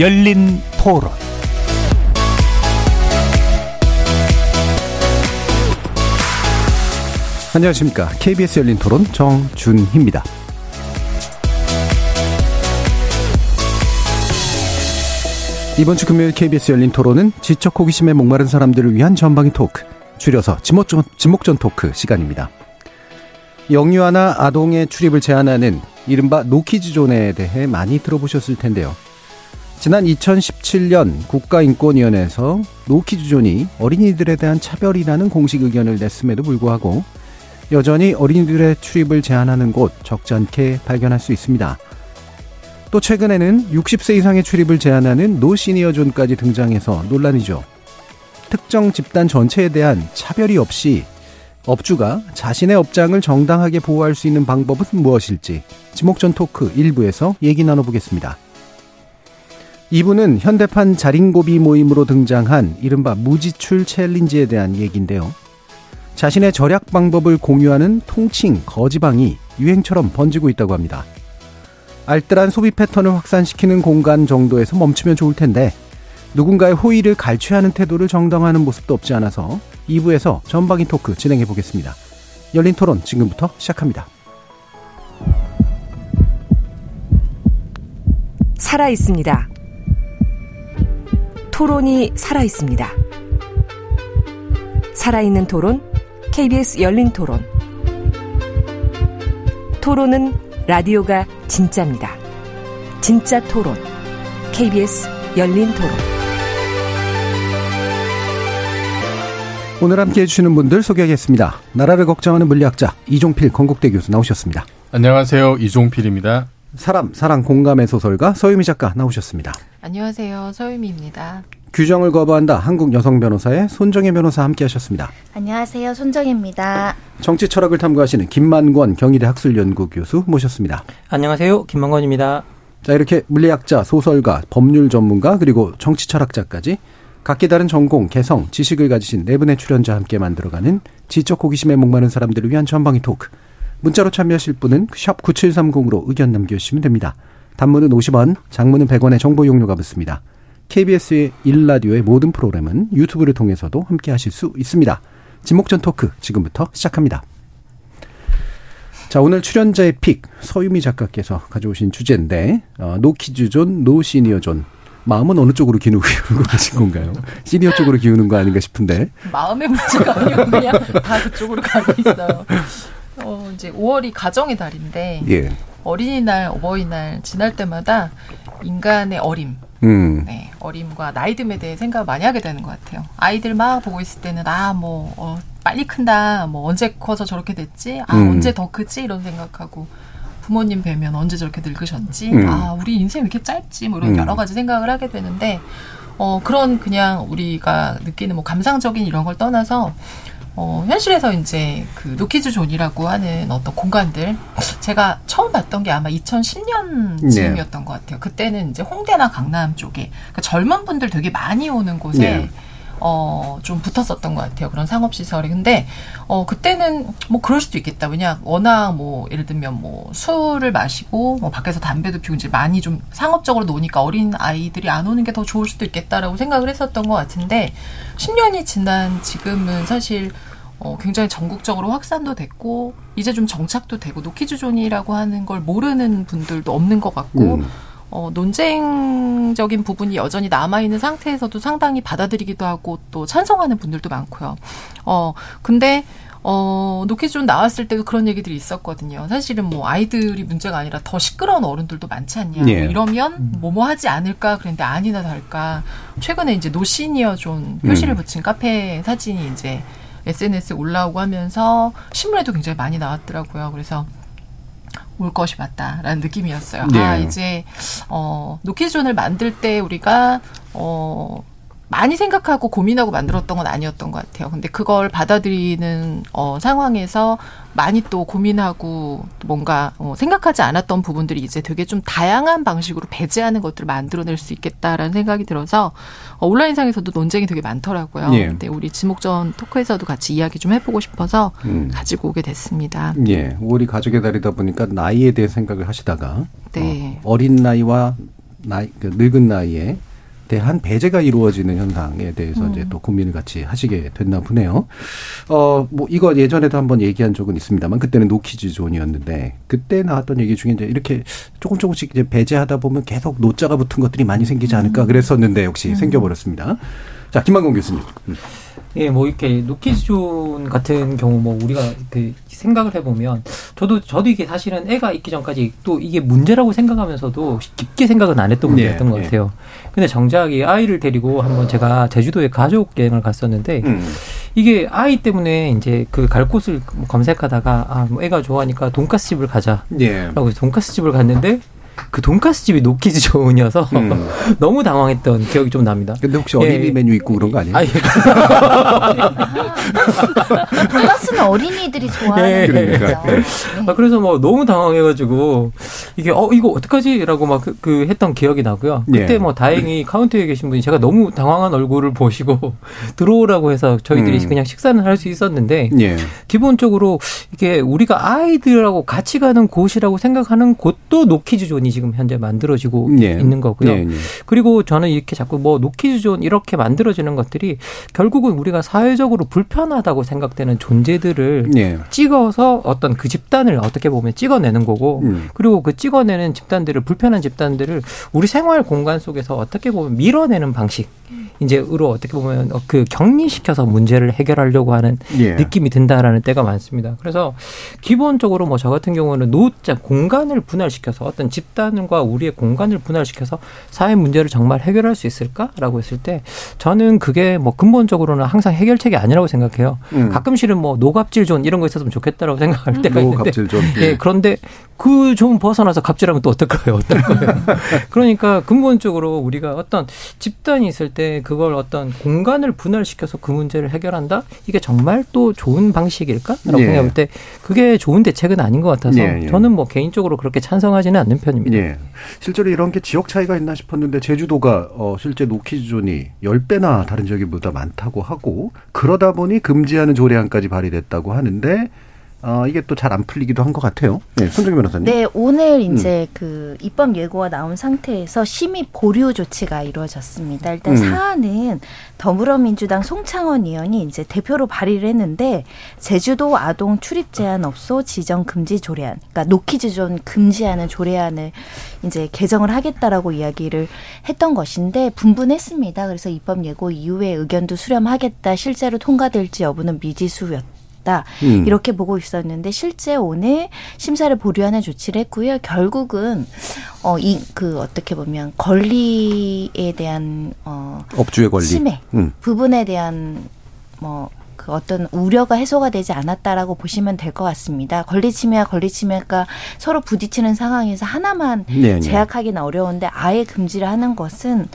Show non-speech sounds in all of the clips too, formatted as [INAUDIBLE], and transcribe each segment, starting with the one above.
열린 토론 안녕하십니까. KBS 열린 토론 정준희입니다. 이번 주 금요일 KBS 열린 토론은 지적 호기심에 목마른 사람들을 위한 전방위 토크, 줄여서 지목전, 지목전 토크 시간입니다. 영유아나 아동의 출입을 제한하는 이른바 노키즈존에 대해 많이 들어보셨을 텐데요. 지난 2017년 국가인권위원회에서 노키즈존이 어린이들에 대한 차별이라는 공식 의견을 냈음에도 불구하고 여전히 어린이들의 출입을 제한하는 곳 적지 않게 발견할 수 있습니다. 또 최근에는 60세 이상의 출입을 제한하는 노시니어존까지 등장해서 논란이죠. 특정 집단 전체에 대한 차별이 없이 업주가 자신의 업장을 정당하게 보호할 수 있는 방법은 무엇일지 지목전 토크 1부에서 얘기 나눠보겠습니다. 2부는 현대판 자린고비 모임으로 등장한 이른바 무지출 챌린지에 대한 얘기인데요. 자신의 절약 방법을 공유하는 통칭 거지방이 유행처럼 번지고 있다고 합니다. 알뜰한 소비 패턴을 확산시키는 공간 정도에서 멈추면 좋을 텐데 누군가의 호의를 갈취하는 태도를 정당화하는 모습도 없지 않아서 2부에서 전방위 토크 진행해 보겠습니다. 열린 토론 지금부터 시작합니다. 살아 있습니다. 토론이 살아 있습니다. 살아있는 토론, KBS 열린 토론. 토론은 라디오가 진짜입니다. 진짜 토론, KBS 열린 토론. 오늘 함께 해주시는 분들 소개하겠습니다. 나라를 걱정하는 물리학자 이종필 건국대 교수 나오셨습니다. 안녕하세요. 이종필입니다. 사람, 사랑, 공감의 소설가 서유미 작가 나오셨습니다. 안녕하세요. 서유미입니다. 규정을 거부한다. 한국 여성 변호사의 손정혜 변호사 함께 하셨습니다. 안녕하세요. 손정혜입니다. 정치 철학을 탐구하시는 김만권 경희대 학술연구 교수 모셨습니다. 안녕하세요. 김만권입니다. 자, 이렇게 물리학자, 소설가, 법률 전문가, 그리고 정치 철학자까지 각기 다른 전공, 개성, 지식을 가지신 네 분의 출연자와 함께 만들어가는 지적 호기심에 목마른 사람들을 위한 전방위 토크. 문자로 참여하실 분은 샵 9730으로 의견 남겨주시면 됩니다. 단문은 50원, 장문은 100원의 정보 용료가 붙습니다. KBS의 일라디오의 모든 프로그램은 유튜브를 통해서도 함께 하실 수 있습니다. 지목전 토크 지금부터 시작합니다. 자, 오늘 출연자의 pick, 서유미 작가께서 가져오신 주제인데, 어, 노 키즈존, 노 시니어존. 마음은 어느 쪽으로 기우고 [LAUGHS] 계신 건가요? 시니어 쪽으로 기우는 거 아닌가 싶은데. 마음의 문제가 아니고 그냥 다 그쪽으로 가고 있어요. 어, 이제 5월이 가정의 달인데, 예. 어린이날, 어버이날 지날 때마다 인간의 어림, 음. 네, 어림과 나이듦에 대해 생각을 많이 하게 되는 것 같아요. 아이들 막 보고 있을 때는 아, 뭐 어, 빨리 큰다, 뭐 언제 커서 저렇게 됐지, 아 음. 언제 더 크지 이런 생각하고 부모님 뵈면 언제 저렇게 늙으셨지, 음. 아 우리 인생 왜 이렇게 짧지, 뭐 이런 음. 여러 가지 생각을 하게 되는데 어 그런 그냥 우리가 느끼는 뭐 감상적인 이런 걸 떠나서 어, 현실에서 이제 그 노키즈 존이라고 하는 어떤 공간들 제가 처음 봤던 게 아마 2010년 즈음이었던 것 같아요. 그때는 이제 홍대나 강남 쪽에 그러니까 젊은 분들 되게 많이 오는 곳에 네. 어, 좀 붙었었던 것 같아요. 그런 상업시설이. 근데, 어, 그때는 뭐 그럴 수도 있겠다. 왜냐, 워낙 뭐, 예를 들면 뭐, 술을 마시고, 뭐, 밖에서 담배도 피우고 이제 많이 좀 상업적으로 노니까 어린 아이들이 안 오는 게 더 좋을 수도 있겠다라고 생각을 했었던 것 같은데, 10년이 지난 지금은 사실, 어, 굉장히 전국적으로 확산도 됐고, 이제 좀 정착도 되고, 노키즈존이라고 하는 걸 모르는 분들도 없는 것 같고, 음. 어, 논쟁적인 부분이 여전히 남아있는 상태에서도 상당히 받아들이기도 하고 또 찬성하는 분들도 많고요. 어, 근데, 어, 노키즈존 나왔을 때도 그런 얘기들이 있었거든요. 사실은 뭐 아이들이 문제가 아니라 더 시끄러운 어른들도 많지 않냐. 예. 뭐 이러면 뭐뭐 하지 않을까 그랬는데 아니나 다를까. 최근에 이제 노시니어 존 표시를 음. 붙인 카페 사진이 이제 SNS에 올라오고 하면서 신문에도 굉장히 많이 나왔더라고요. 그래서 올 것이 맞다라는 느낌이었어요. 아, 네. 이제, 어, 노키존을 만들 때 우리가, 어, 많이 생각하고 고민하고 만들었던 건 아니었던 것 같아요. 근데 그걸 받아들이는 어, 상황에서 많이 또 고민하고 뭔가 어, 생각하지 않았던 부분들이 이제 되게 좀 다양한 방식으로 배제하는 것들을 만들어낼 수 있겠다라는 생각이 들어서 어, 온라인상에서도 논쟁이 되게 많더라고요. 예. 근데 우리 지목전 토크에서도 같이 이야기 좀 해보고 싶어서 음. 가지고 오게 됐습니다. 예, 5월이 가족의 달이다 보니까 나이에 대해 생각을 하시다가 네. 어, 어린 나이와 나이 그 늙은 나이에 대한 배제가 이루어지는 현상에 대해서 음. 이제 또 고민을 같이 하시게 됐나 보네요. 어, 뭐 이거 예전에도 한번 얘기한 적은 있습니다만 그때는 노키즈 존이었는데 그때 나왔던 얘기 중에 이제 이렇게 조금 조금씩 이제 배제하다 보면 계속 노자가 붙은 것들이 많이 생기지 않을까 음. 그랬었는데 역시 음. 생겨버렸습니다. 자, 김만공 교수님. 음. 예, 뭐 이렇게 노키즈존 같은 경우 뭐 우리가 그 생각을 해보면 저도 저도 이게 사실은 애가 있기 전까지 또 이게 문제라고 생각하면서도 깊게 생각은 안 했던 문제였던 네, 것 예. 같아요. 네. 근데 정작 이 아이를 데리고 한번 제가 제주도에 가족 여행을 갔었는데 음. 이게 아이 때문에 이제 그 갈 곳을 검색하다가 아, 뭐 애가 좋아하니까 돈가스 집을 가자라고 예. 돈가스 집을 갔는데 그 돈가스 집이 노키즈 존이어서 음. [LAUGHS] 너무 당황했던 기억이 좀 납니다. 근데 혹시 어린이 예. 메뉴 있고 그런 거 아니에요? 아, 예. [LAUGHS] 돈가스는 어린이들이 좋아하는 예. 그러니까. 네. 아, 그래서 뭐 너무 당황해가지고 이게 어 이거 어떡하지라고 막 그, 그 했던 기억이 나고요. 그때 예. 뭐 다행히 카운터에 계신 분이 제가 너무 당황한 얼굴을 보시고 [LAUGHS] 들어오라고 해서 저희들이 음. 그냥 식사는 할 수 있었는데 예. 기본적으로 이게 우리가 아이들하고 같이 가는 곳이라고 생각하는 곳도 노키즈 존이 지금 현재 만들어지고 네. 있는 거고요. 네, 네. 그리고 저는 이렇게 자꾸 뭐 노키즈존 이렇게 만들어지는 것들이 결국은 우리가 사회적으로 불편하다고 생각되는 존재들을 네. 찍어서 어떤 그 집단을 어떻게 보면 찍어내는 거고 음. 그리고 그 찍어내는 집단들을 불편한 집단들을 우리 생활 공간 속에서 어떻게 보면 밀어내는 방식 이제으로 어떻게 보면 그 격리시켜서 문제를 해결하려고 하는 예. 느낌이 든다라는 때가 많습니다. 그래서 기본적으로 뭐 저 같은 경우는 노자 공간을 분할시켜서 어떤 집 단과 우리의 공간을 분할시켜서 사회 문제를 정말 해결할 수 있을까라고 했을 때 저는 그게 뭐 근본적으로는 항상 해결책이 아니라고 생각해요. 음. 가끔씩은 뭐 노갑질존 이런 거 있었으면 좋겠다라고 생각할 때가 있는데 노갑질존. 예. 예. 그런데 그 좀 벗어나서 갑질하면 또 어떨까요? 어떨까요? [LAUGHS] 그러니까 근본적으로 우리가 어떤 집단이 있을 때 그걸 어떤 공간을 분할시켜서 그 문제를 해결한다? 이게 정말 또 좋은 방식일까라고 예. 생각할 때 그게 좋은 대책은 아닌 것 같아서 예, 예. 저는 뭐 개인적으로 그렇게 찬성하지는 않는 편입니다. 예. 실제로 이런 게 지역 차이가 있나 싶었는데 제주도가 어 실제 노키즈존이 10배나 다른 지역보다 많다고 하고 그러다 보니 금지하는 조례안까지 발의됐다고 하는데 어, 이게 또 잘 안 풀리기도 한 것 같아요. 네, 손정혜 변호사님. 네, 오늘 음. 이제 음. 그 입법 예고가 나온 상태에서 심의 보류 조치가 이루어졌습니다. 일단 음. 사안은 더불어민주당 송창권 의원이 이제 대표로 발의를 했는데 제주도 아동 출입 제한 업소 지정 금지 조례안, 그러니까 노키즈존 금지하는 조례안을 이제 개정을 하겠다라고 이야기를 했던 것인데 분분했습니다. 그래서 입법 예고 이후에 의견도 수렴하겠다. 실제로 통과될지 여부는 미지수였다. 있다. 음. 이렇게 보고 있었는데 실제 오늘 심사를 보류하는 조치를 했고요. 결국은 어 이 그 어떻게 보면 권리에 대한 어 업주의 권리 침해 음. 부분에 대한 뭐그 어떤 우려가 해소가 되지 않았다라고 보시면 될 것 같습니다. 권리 침해와 권리 침해가 서로 부딪히는 상황에서 하나만 네네. 네. 제약하기는 어려운데 아예 금지를 하는 것은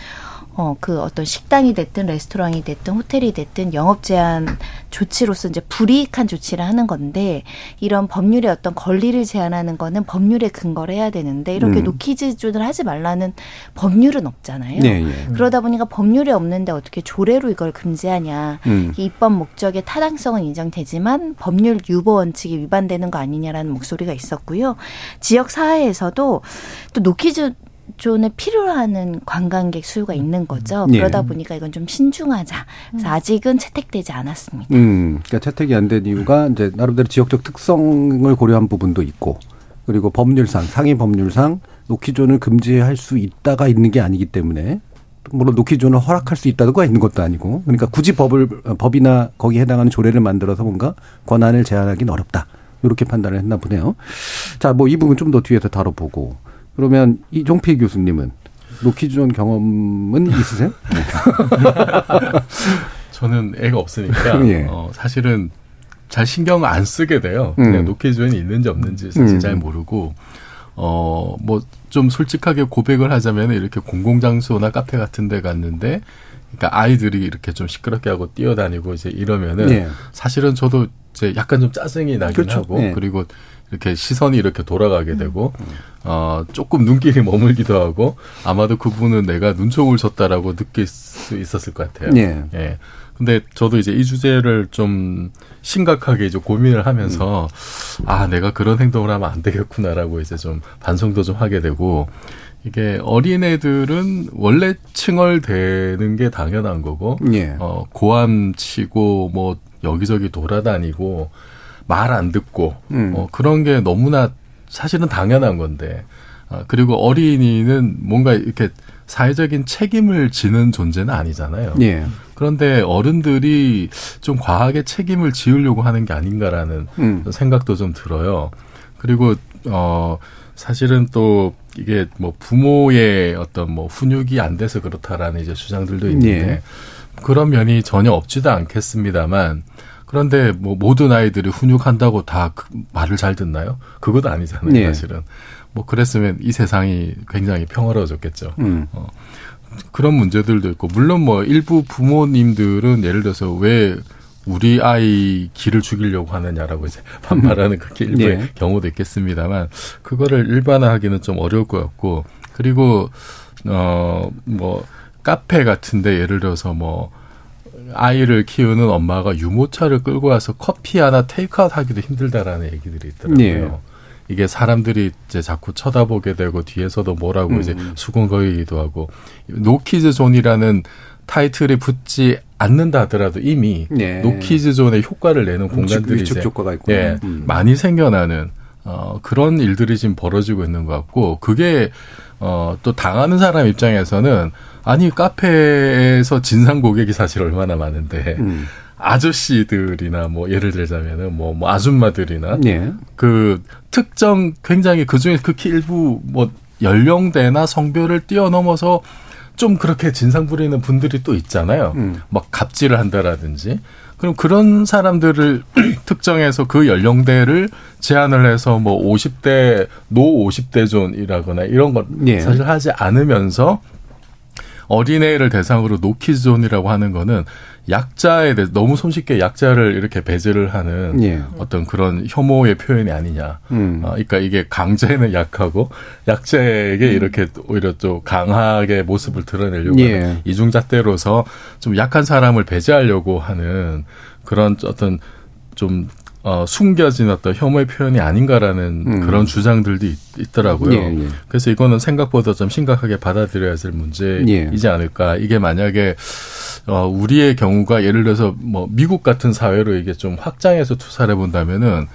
어, 그 어떤 식당이 됐든 레스토랑이 됐든 호텔이 됐든 영업 제한 조치로서 이제 불이익한 조치를 하는 건데 이런 법률의 어떤 권리를 제한하는 거는 법률에 근거를 해야 되는데 이렇게 음. 노키즈존을 하지 말라는 법률은 없잖아요. 네, 네. 그러다 보니까 법률이 없는데 어떻게 조례로 이걸 금지하냐. 음. 입법 목적의 타당성은 인정되지만 법률 유보 원칙이 위반되는 거 아니냐라는 목소리가 있었고요. 지역 사회에서도 또 노키즈 존에 필요하는 관광객 수요가 있는 거죠. 예. 그러다 보니까 이건 좀 신중하자. 그래서 음. 아직은 채택되지 않았습니다. 음, 그러니까 채택이 안 된 이유가 이제 나름대로 지역적 특성을 고려한 부분도 있고 그리고 법률상 상위 법률상 노키존을 금지할 수 있다가 있는 게 아니기 때문에 물론 노키존을 허락할 수 있다가 있는 것도 아니고 그러니까 굳이 법을 법이나 거기에 해당하는 조례를 만들어서 뭔가 권한을 제한하기는 어렵다. 이렇게 판단을 했나 보네요. 자, 뭐 이 부분 좀 더 뒤에서 다뤄보고 그러면 이종필 교수님은 노키존 경험은 있으세요? 네. [LAUGHS] 저는 애가 없으니까 [LAUGHS] 예. 어, 사실은 잘 신경 안 쓰게 돼요. 음. 그냥 노키존이 있는지 없는지 사실 음. 잘 모르고 어 뭐 좀 솔직하게 고백을 하자면 이렇게 공공장소나 카페 같은 데 갔는데 그러니까 아이들이 이렇게 좀 시끄럽게 하고 뛰어다니고 이제 이러면은 예. 사실은 저도 이제 약간 좀 짜증이 나긴 그렇죠. 하고 예. 그리고 이렇게 시선이 이렇게 돌아가게 음. 되고 어 조금 눈길이 [LAUGHS] 머물기도 하고 아마도 그분은 내가 눈총을 줬다라고 느낄 수 있었을 것 같아요. 예. 예. 근데 저도 이제 이 주제를 좀 심각하게 이제 고민을 하면서 음. 아 내가 그런 행동을 하면 안 되겠구나라고 이제 좀 반성도 좀 하게 되고 이게 어린애들은 원래 칭얼대는 게 당연한 거고, 예. 어, 고함 치고, 뭐, 여기저기 돌아다니고, 말 안 듣고, 음. 어, 그런 게 너무나 사실은 당연한 건데, 어, 그리고 어린이는 뭔가 이렇게 사회적인 책임을 지는 존재는 아니잖아요. 예. 그런데 어른들이 좀 과하게 책임을 지으려고 하는 게 아닌가라는 음. 생각도 좀 들어요. 그리고 어 사실은 또 이게 뭐 부모의 어떤 뭐 훈육이 안 돼서 그렇다라는 이제 주장들도 있는데 예. 그런 면이 전혀 없지도 않겠습니다만 그런데 뭐 모든 아이들이 훈육한다고 다 그 말을 잘 듣나요? 그것도 아니잖아요, 예. 사실은. 뭐 그랬으면 이 세상이 굉장히 평화로워졌겠죠. 음. 어. 그런 문제들도 있고 물론 뭐 일부 부모님들은 예를 들어서 왜 우리 아이 기를 죽이려고 하느냐라고 이제 [LAUGHS] 반발하는 그렇게 일부의 네. 경우도 있겠습니다만 그거를 일반화하기는 좀 어려울 것 같고 그리고 어뭐 카페 같은데 예를 들어서 뭐 아이를 키우는 엄마가 유모차를 끌고 와서 커피 하나 테이크아웃 하기도 힘들다라는 얘기들이 있더라고요. 네. 이게 사람들이 이제 자꾸 쳐다보게 되고 뒤에서도 뭐라고 음. 이제 수군거리기도 하고 노키즈 존이라는 타이틀이 붙지 않는다 하더라도 이미 네. 노키즈 존의 효과를 내는 공간들이 이제 효과가 있고 예, 음. 많이 생겨나는 어 그런 일들이 지금 벌어지고 있는 것 같고 그게 어 또 당하는 사람 입장에서는 아니 카페에서 진상 고객이 사실 얼마나 많은데 음. 아저씨들이나 뭐 예를 들자면은 뭐, 뭐 아줌마들이나 네. 그 특정 굉장히 그 중에 극히 일부 뭐 연령대나 성별을 뛰어넘어서 좀 그렇게 진상 부리는 분들이 또 있잖아요. 음. 막 갑질을 한다라든지. 그럼 그런 사람들을 [CLEARS THROAT] 특정해서 그 연령대를 제한을 해서 뭐 50대 노 50대 존이라거나 이런 것 예. 사실 하지 않으면서 어린애를 대상으로 노키즈존이라고 하는 거는 약자에 대해 너무 손쉽게 약자를 이렇게 배제를 하는 예. 어떤 그런 혐오의 표현이 아니냐. 음. 어, 그러니까 이게 강자에는 약하고 약자에게 음. 이렇게 오히려 또 강하게 모습을 드러내려고 예. 하는 이중잣대로서 좀 약한 사람을 배제하려고 하는 그런 어떤 좀 어, 숨겨진 어떤 혐오의 표현이 아닌가라는 음. 그런 주장들도 있, 더라고요 예, 예. 그래서 이거는 생각보다 좀 심각하게 받아들여야 될 문제이지 예. 않을까. 이게 만약에 어, 우리의 경우가 예를 들어서 뭐 미국 같은 사회로 이게 좀 확장해서 투사를 해본다면은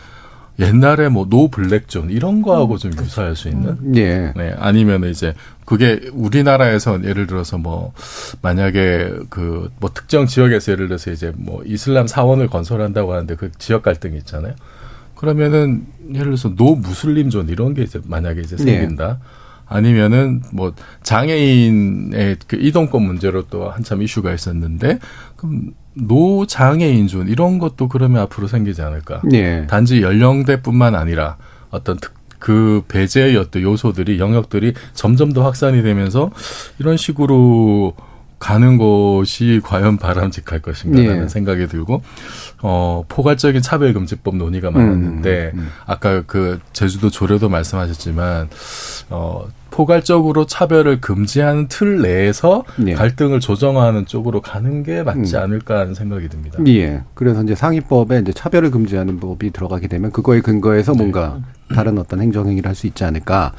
옛날에 뭐 노 블랙존 이런 거하고 좀 유사할 수 있는. 음. 예. 네. 아니면 이제 그게 우리나라에서 예를 들어서 뭐 만약에 그 뭐 특정 지역에서 예를 들어서 이제 뭐 이슬람 사원을 건설한다고 하는데 그 지역 갈등이 있잖아요. 그러면은 예를 들어서 노 무슬림존 이런 게 이제 만약에 이제 생긴다. 네. 아니면은 뭐 장애인의 그 이동권 문제로 또 한참 이슈가 있었는데 그럼 노장애인존 이런 것도 그러면 앞으로 생기지 않을까? 네. 단지 연령대뿐만 아니라 어떤 특, 그 배제의 어떤 요소들이 영역들이 점점 더 확산이 되면서 이런 식으로 가는 것이 과연 바람직할 것인가라는 네. 생각이 들고 어 포괄적인 차별금지법 논의가 많았는데 음, 음, 음. 아까 그 제주도 조례도 말씀하셨지만 어 포괄적으로 차별을 금지하는 틀 내에서 예. 갈등을 조정하는 쪽으로 가는 게 맞지 음. 않을까 하는 생각이 듭니다. 예. 그래서 이제 상위법에 이제 차별을 금지하는 법이 들어가게 되면 그거에 근거해서 네. 뭔가 다른 어떤 행정행위를 할 수 있지 않을까.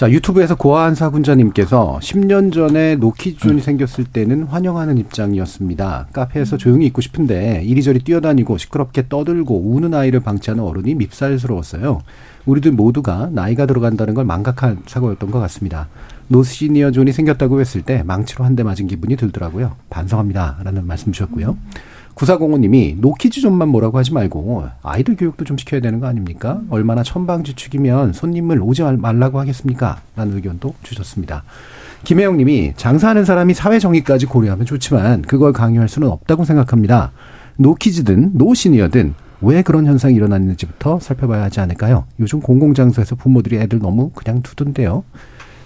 자, 유튜브에서 고아한 사 군자님께서 10년 전에 노키즈존이 음. 생겼을 때는 환영하는 입장이었습니다. 카페에서 조용히 있고 싶은데 이리저리 뛰어다니고 시끄럽게 떠들고 우는 아이를 방치하는 어른이 밉살스러웠어요. 우리들 모두가 나이가 들어간다는 걸 망각한 사고였던 것 같습니다. 노시니어 존이 생겼다고 했을 때 망치로 한 대 맞은 기분이 들더라고요. 반성합니다. 라는 말씀 주셨고요. 구사공호님이 노키즈 존만 뭐라고 하지 말고 아이들 교육도 좀 시켜야 되는 거 아닙니까? 얼마나 천방지축이면 손님을 오지 말라고 하겠습니까? 라는 의견도 주셨습니다. 김혜영님이 장사하는 사람이 사회 정의까지 고려하면 좋지만 그걸 강요할 수는 없다고 생각합니다. 노키즈든 노시니어든 왜 그런 현상이 일어났는지부터 살펴봐야 하지 않을까요? 요즘 공공장소에서 부모들이 애들 너무 그냥 두던데요.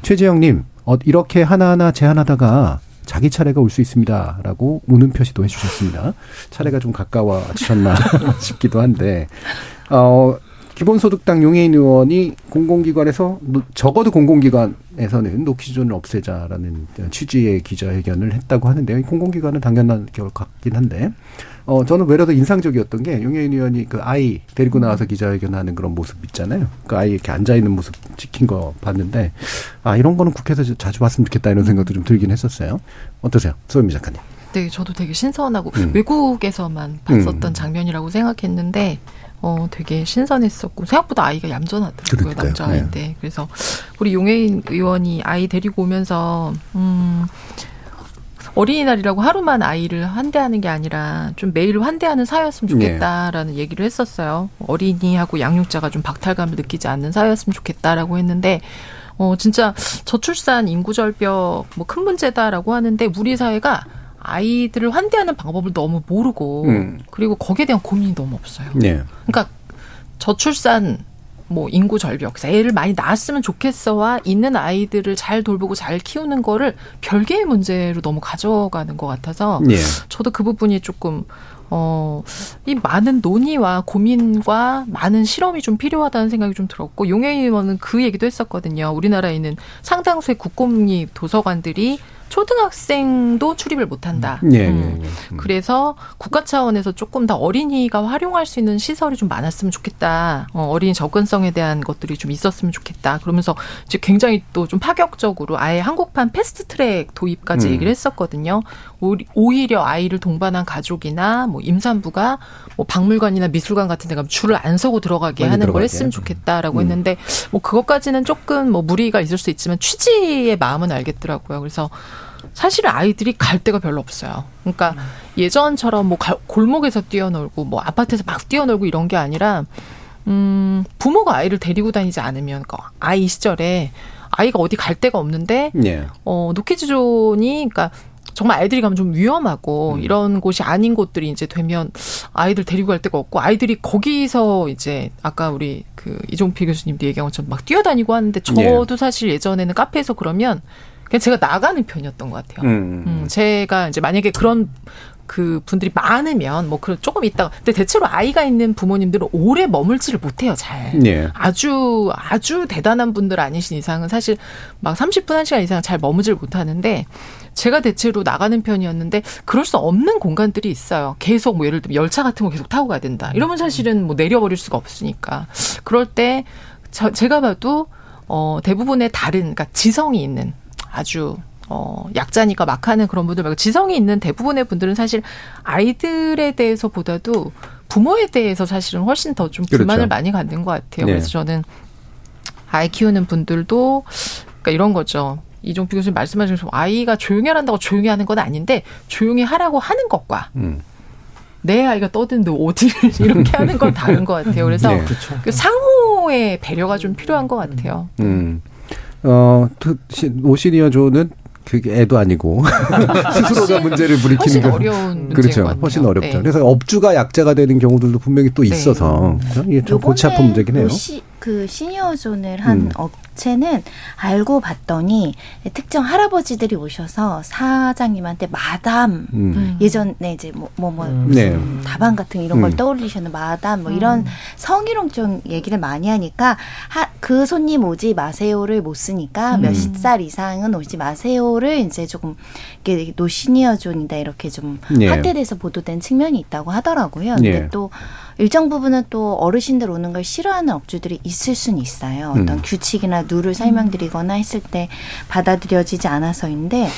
최재영님, 어, 이렇게 하나하나 제한하다가 자기 차례가 올 수 있습니다 라고 우는 표시도 해주셨습니다. 차례가 좀 가까워지셨나 [LAUGHS] 싶기도 한데 어 기본소득당 용해인 의원이 공공기관에서 적어도 공공기관에서는 노키존을 없애자라는 취지의 기자회견을 했다고 하는데요. 공공기관은 당연한 결 같긴 한데 어 저는 외려 더 인상적이었던 게 용해인 의원이 그 아이 데리고 나와서 기자회견하는 그런 모습 있잖아요. 그 아이 이렇게 앉아 있는 모습 찍힌 거 봤는데 아 이런 거는 국회에서 자주 봤으면 좋겠다 이런 생각도 좀 들긴 했었어요. 어떠세요, 소연미 작가님? 네, 저도 되게 신선하고 음. 외국에서만 봤었던 음. 장면이라고 생각했는데 어 되게 신선했었고 생각보다 아이가 얌전하더라고요 남자아이인데 네. 그래서 우리 용해인 의원이 아이 데리고 오면서 음 어린이날이라고 하루만 아이를 환대하는 게 아니라 좀 매일 환대하는 사회였으면 좋겠다라는 네. 얘기를 했었어요. 어린이하고 양육자가 좀 박탈감을 느끼지 않는 사회였으면 좋겠다라고 했는데 어 진짜 저출산 인구 절벽 뭐 큰 문제다라고 하는데 우리 사회가 아이들을 환대하는 방법을 너무 모르고 음. 그리고 거기에 대한 고민이 너무 없어요. 네. 그러니까 저출산 뭐 인구 절벽, 애를 많이 낳았으면 좋겠어와 있는 아이들을 잘 돌보고 잘 키우는 거를 별개의 문제로 너무 가져가는 것 같아서 네. 저도 그 부분이 조금 어, 이 많은 논의와 고민과 많은 실험이 좀 필요하다는 생각이 좀 들었고, 용해 의원은 그 얘기도 했었거든요. 우리나라에 있는 상당수의 국공립 도서관들이 초등학생도 출입을 못한다. 음. 예, 음. 예, 예. 음. 그래서 국가 차원에서 조금 더 어린이가 활용할 수 있는 시설이 좀 많았으면 좋겠다. 어, 어린이 접근성에 대한 것들이 좀 있었으면 좋겠다. 그러면서 이제 굉장히 또 좀 파격적으로 아예 한국판 패스트트랙 도입까지 음. 얘기를 했었거든요. 오히려 아이를 동반한 가족이나 뭐 임산부가 뭐 박물관이나 미술관 같은 데 가면 줄을 안 서고 들어가게 하는 들어가게. 걸 했으면 좋겠다라고 음. 했는데 뭐 그것까지는 조금 뭐 무리가 있을 수 있지만 취지의 마음은 알겠더라고요. 그래서 사실은 아이들이 갈 데가 별로 없어요. 그러니까 음. 예전처럼 뭐 골목에서 뛰어놀고 뭐 아파트에서 막 뛰어놀고 이런 게 아니라 음 부모가 아이를 데리고 다니지 않으면 그 아이 시절에 아이가 어디 갈 데가 없는데 예. 어 노키즈존이 그러니까 정말 아이들이 가면 좀 위험하고 음. 이런 곳이 아닌 곳들이 이제 되면 아이들 데리고 갈 데가 없고 아이들이 거기서 이제 아까 우리 그 이종필 교수님도 얘기한 것처럼 막 뛰어다니고 하는데 저도 예. 사실 예전에는 카페에서 그러면 그냥 제가 나가는 편이었던 것 같아요. 음. 음, 제가 이제 만약에 그런 그 분들이 많으면 뭐 그런 조금 있다가 근데 대체로 아이가 있는 부모님들은 오래 머물지를 못해요 잘 네. 아주 아주 대단한 분들 아니신 이상은 사실 막 30분 1시간 이상 잘 머무질 못하는데 제가 대체로 나가는 편이었는데 그럴 수 없는 공간들이 있어요 계속 뭐 예를 들면 열차 같은 거 계속 타고 가야 된다 이러면 사실은 뭐 내려버릴 수가 없으니까 그럴 때 저, 제가 봐도 어 대부분의 다른 그러니까 지성이 있는 아주 어, 약자니까 막 하는 그런 분들 말고 지성이 있는 대부분의 분들은 사실 아이들에 대해서 보다도 부모에 대해서 사실은 훨씬 더 좀 불만을 그렇죠. 많이 갖는 것 같아요. 네. 그래서 저는 아이 키우는 분들도 그러니까 이런 거죠. 이종필 교수님 말씀하신 것처럼 아이가 조용히 하란다고 조용히 하는 건 아닌데 조용히 하라고 하는 것과 음. 내 아이가 떠드는데 어디를 [LAUGHS] 이렇게 하는 건 다른 것 같아요. 그래서 네. 그렇죠. 그 상호의 배려가 좀 필요한 것 같아요. 음. 어, 노시니어존은 그게 애도 아니고 [LAUGHS] 스스로가 문제를 부리키는 게 어려운 그렇죠. 훨씬 어렵죠. 네. 그래서 업주가 약자가 되는 경우들도 분명히 또 네. 있어서 네. 이게 좀 골치 아픈 문제긴 해요. 시, 그 시니어존을 한 음. 업 업체는 알고 봤더니 특정 할아버지들이 오셔서 사장님한테 마담 음. 예전에 이제 뭐 뭐 뭐 뭐, 뭐 음. 네. 다방 같은 이런 걸 음. 떠올리셨는 마담 뭐 이런 음. 성희롱적 얘기를 많이 하니까 하, 그 손님 오지 마세요를 못 쓰니까 음. 몇십 살 이상은 오지 마세요를 이제 조금 이게 노시니어 존이다 이렇게 좀 네. 핫해돼서 보도된 측면이 있다고 하더라고요. 근데 네. 또 일정 부분은 또 어르신들 오는 걸 싫어하는 업주들이 있을 수는 있어요. 어떤 음. 규칙이나 룰을 설명드리거나 했을 때 받아들여지지 않아서인데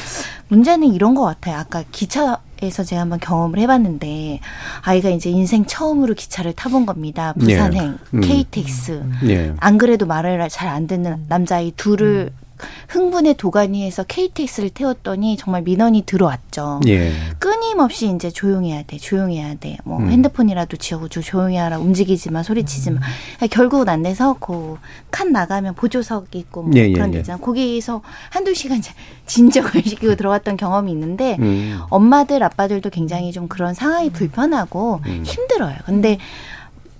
문제는 이런 것 같아요. 아까 기차 에서 제가 한번 경험을 해봤는데 아이가 이제 인생 처음으로 기차를 타본 겁니다. 부산행, 예. 음. KTX. 예. 안 그래도 말을 잘 안 듣는 남자아이 둘을 음. 흥분의 도가니에서 KTX를 태웠더니 정말 민원이 들어왔죠. 예. 끊임없이 이제 조용해야 돼, 조용해야 돼. 뭐 음. 핸드폰이라도 지워주 조용히 하라, 움직이지 마, 소리치지 마. 음. 결국은 안 돼서 그 칸 나가면 보조석 있고 뭐 예, 예 그런 데 예. 있잖아. 거기서 한두 시간 [LAUGHS] 진정을 시키고 들어왔던 경험이 있는데 음. 엄마들, 아빠들도 굉장히 좀 그런 상황이 불편하고 음. 힘들어요. 근데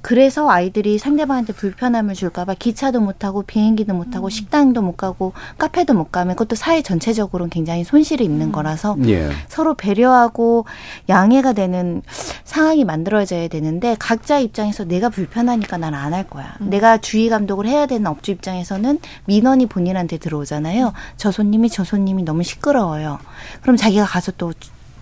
그래서 아이들이 상대방한테 불편함을 줄까봐 기차도 못 타고 비행기도 못 타고 음. 식당도 못 가고 카페도 못 가면 그것도 사회 전체적으로는 굉장히 손실이 있는 음. 거라서 예. 서로 배려하고 양해가 되는 상황이 만들어져야 되는데 각자 입장에서 내가 불편하니까 난 안 할 거야. 음. 내가 주의 감독을 해야 되는 업주 입장에서는 민원이 본인한테 들어오잖아요. 저 손님이 저 손님이 너무 시끄러워요. 그럼 자기가 가서 또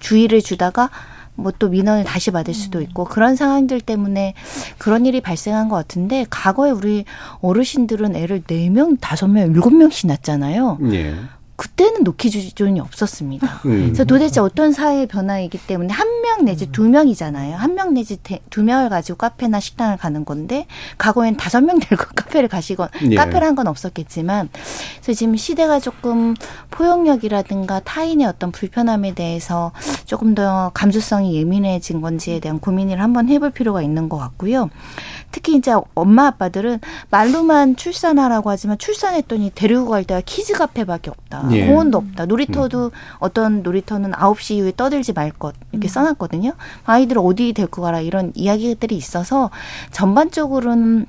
주의를 주다가 뭐 또 민원을 다시 받을 수도 음. 있고 그런 상황들 때문에 그런 일이 발생한 것 같은데 과거에 우리 어르신들은 애를 네명 다섯 명 일곱 명씩 낳잖아요. 예. 그때는 노키주존이 없었습니다. 음. 그래서 도대체 어떤 사회의 변화이기 때문에 한 명 내지 두 명이잖아요. 한 명 내지 두 명을 가지고 카페나 식당을 가는 건데 과거엔 다섯 명 데리고 [LAUGHS] 카페를 가시건 예. 카페를 한 건 없었겠지만 그래서 지금 시대가 조금 포용력이라든가 타인의 어떤 불편함에 대해서 조금 더 감수성이 예민해진 건지에 대한 고민을 한번 해볼 필요가 있는 것 같고요. 특히 이제 엄마 아빠들은 말로만 출산하라고 하지만 출산했더니 데리고 갈 데가 키즈 카페밖에 없다. 예. 공원도 없다. 놀이터도 음. 어떤 놀이터는 9시 이후에 떠들지 말 것 이렇게 음. 써놨거든요. 아이들 어디 데리고 가라 이런 이야기들이 있어서 전반적으로는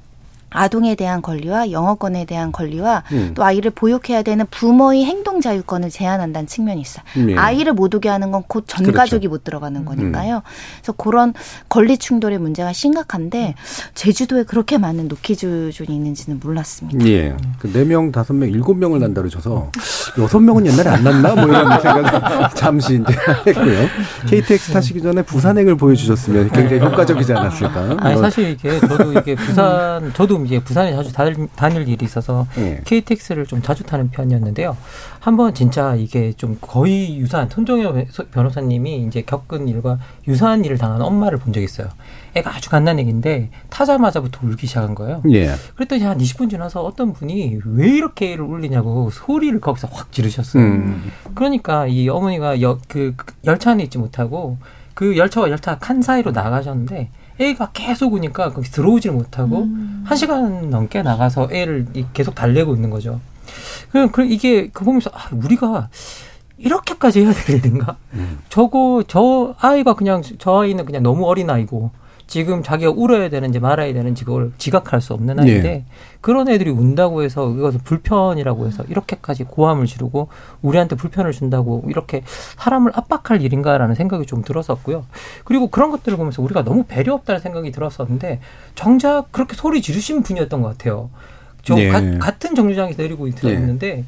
아동에 대한 권리와 영업권에 대한 권리와 음. 또 아이를 보육해야 되는 부모의 행동 자유권을 제한한다는 측면이 있어요. 예. 아이를 못 오게 하는 건 곧 전 가족이 그렇죠. 못 들어가는 음. 거니까요. 음. 그래서 그런 권리 충돌의 문제가 심각한데 제주도에 그렇게 많은 노키주존이 있는지는 몰랐습니다. 예. 그 4명, 5명, 7명을 난다 그러셔서 6명은 옛날에 안 났나? 뭐 이런 생각 [LAUGHS] 잠시 이제 했고요. KTX 타시기 전에 부산행을 보여주셨으면 굉장히 효과적이지 않았을까? 아니, 사실 이게 저도 이게 부산, 저도 이제 부산에 자주 다닐, 다닐 일이 있어서 예. KTX를 좀 자주 타는 편이었는데요. 한번 진짜 이게 좀 거의 유사한 손정혜 변호사님이 이제 겪은 일과 유사한 일을 당한 엄마를 본 적이 있어요. 애가 아주 갓난 애기인데 타자마자부터 울기 시작한 거예요. 예. 그랬더니 한 20분 지나서 어떤 분이 왜 이렇게 애를 울리냐고 소리를 거기서 확 지르셨어요. 음. 그러니까 이 어머니가 여, 그 열차 안에 있지 못하고 그 열차와 열차 칸 사이로 나가셨는데 애가 계속 우니까 거기 들어오질 못하고 음. 한 시간 넘게 나가서 애를 계속 달래고 있는 거죠. 그, 그 이게 그 보면서 아, 우리가 이렇게까지 해야 될 일인가? 음. 저거 저 아이가 그냥 저 아이는 그냥 너무 어린 아이고 지금 자기가 울어야 되는지 말아야 되는지 그걸 지각할 수 없는 아이인데 네. 그런 애들이 운다고 해서 이것을 불편이라고 해서 이렇게까지 고함을 지르고 우리한테 불편을 준다고 이렇게 사람을 압박할 일인가라는 생각이 좀 들었었고요. 그리고 그런 것들을 보면서 우리가 너무 배려 없다는 생각이 들었었는데 정작 그렇게 소리 지르신 분이었던 것 같아요. 저 네. 가, 같은 정류장에서 내리고 있었는데 네.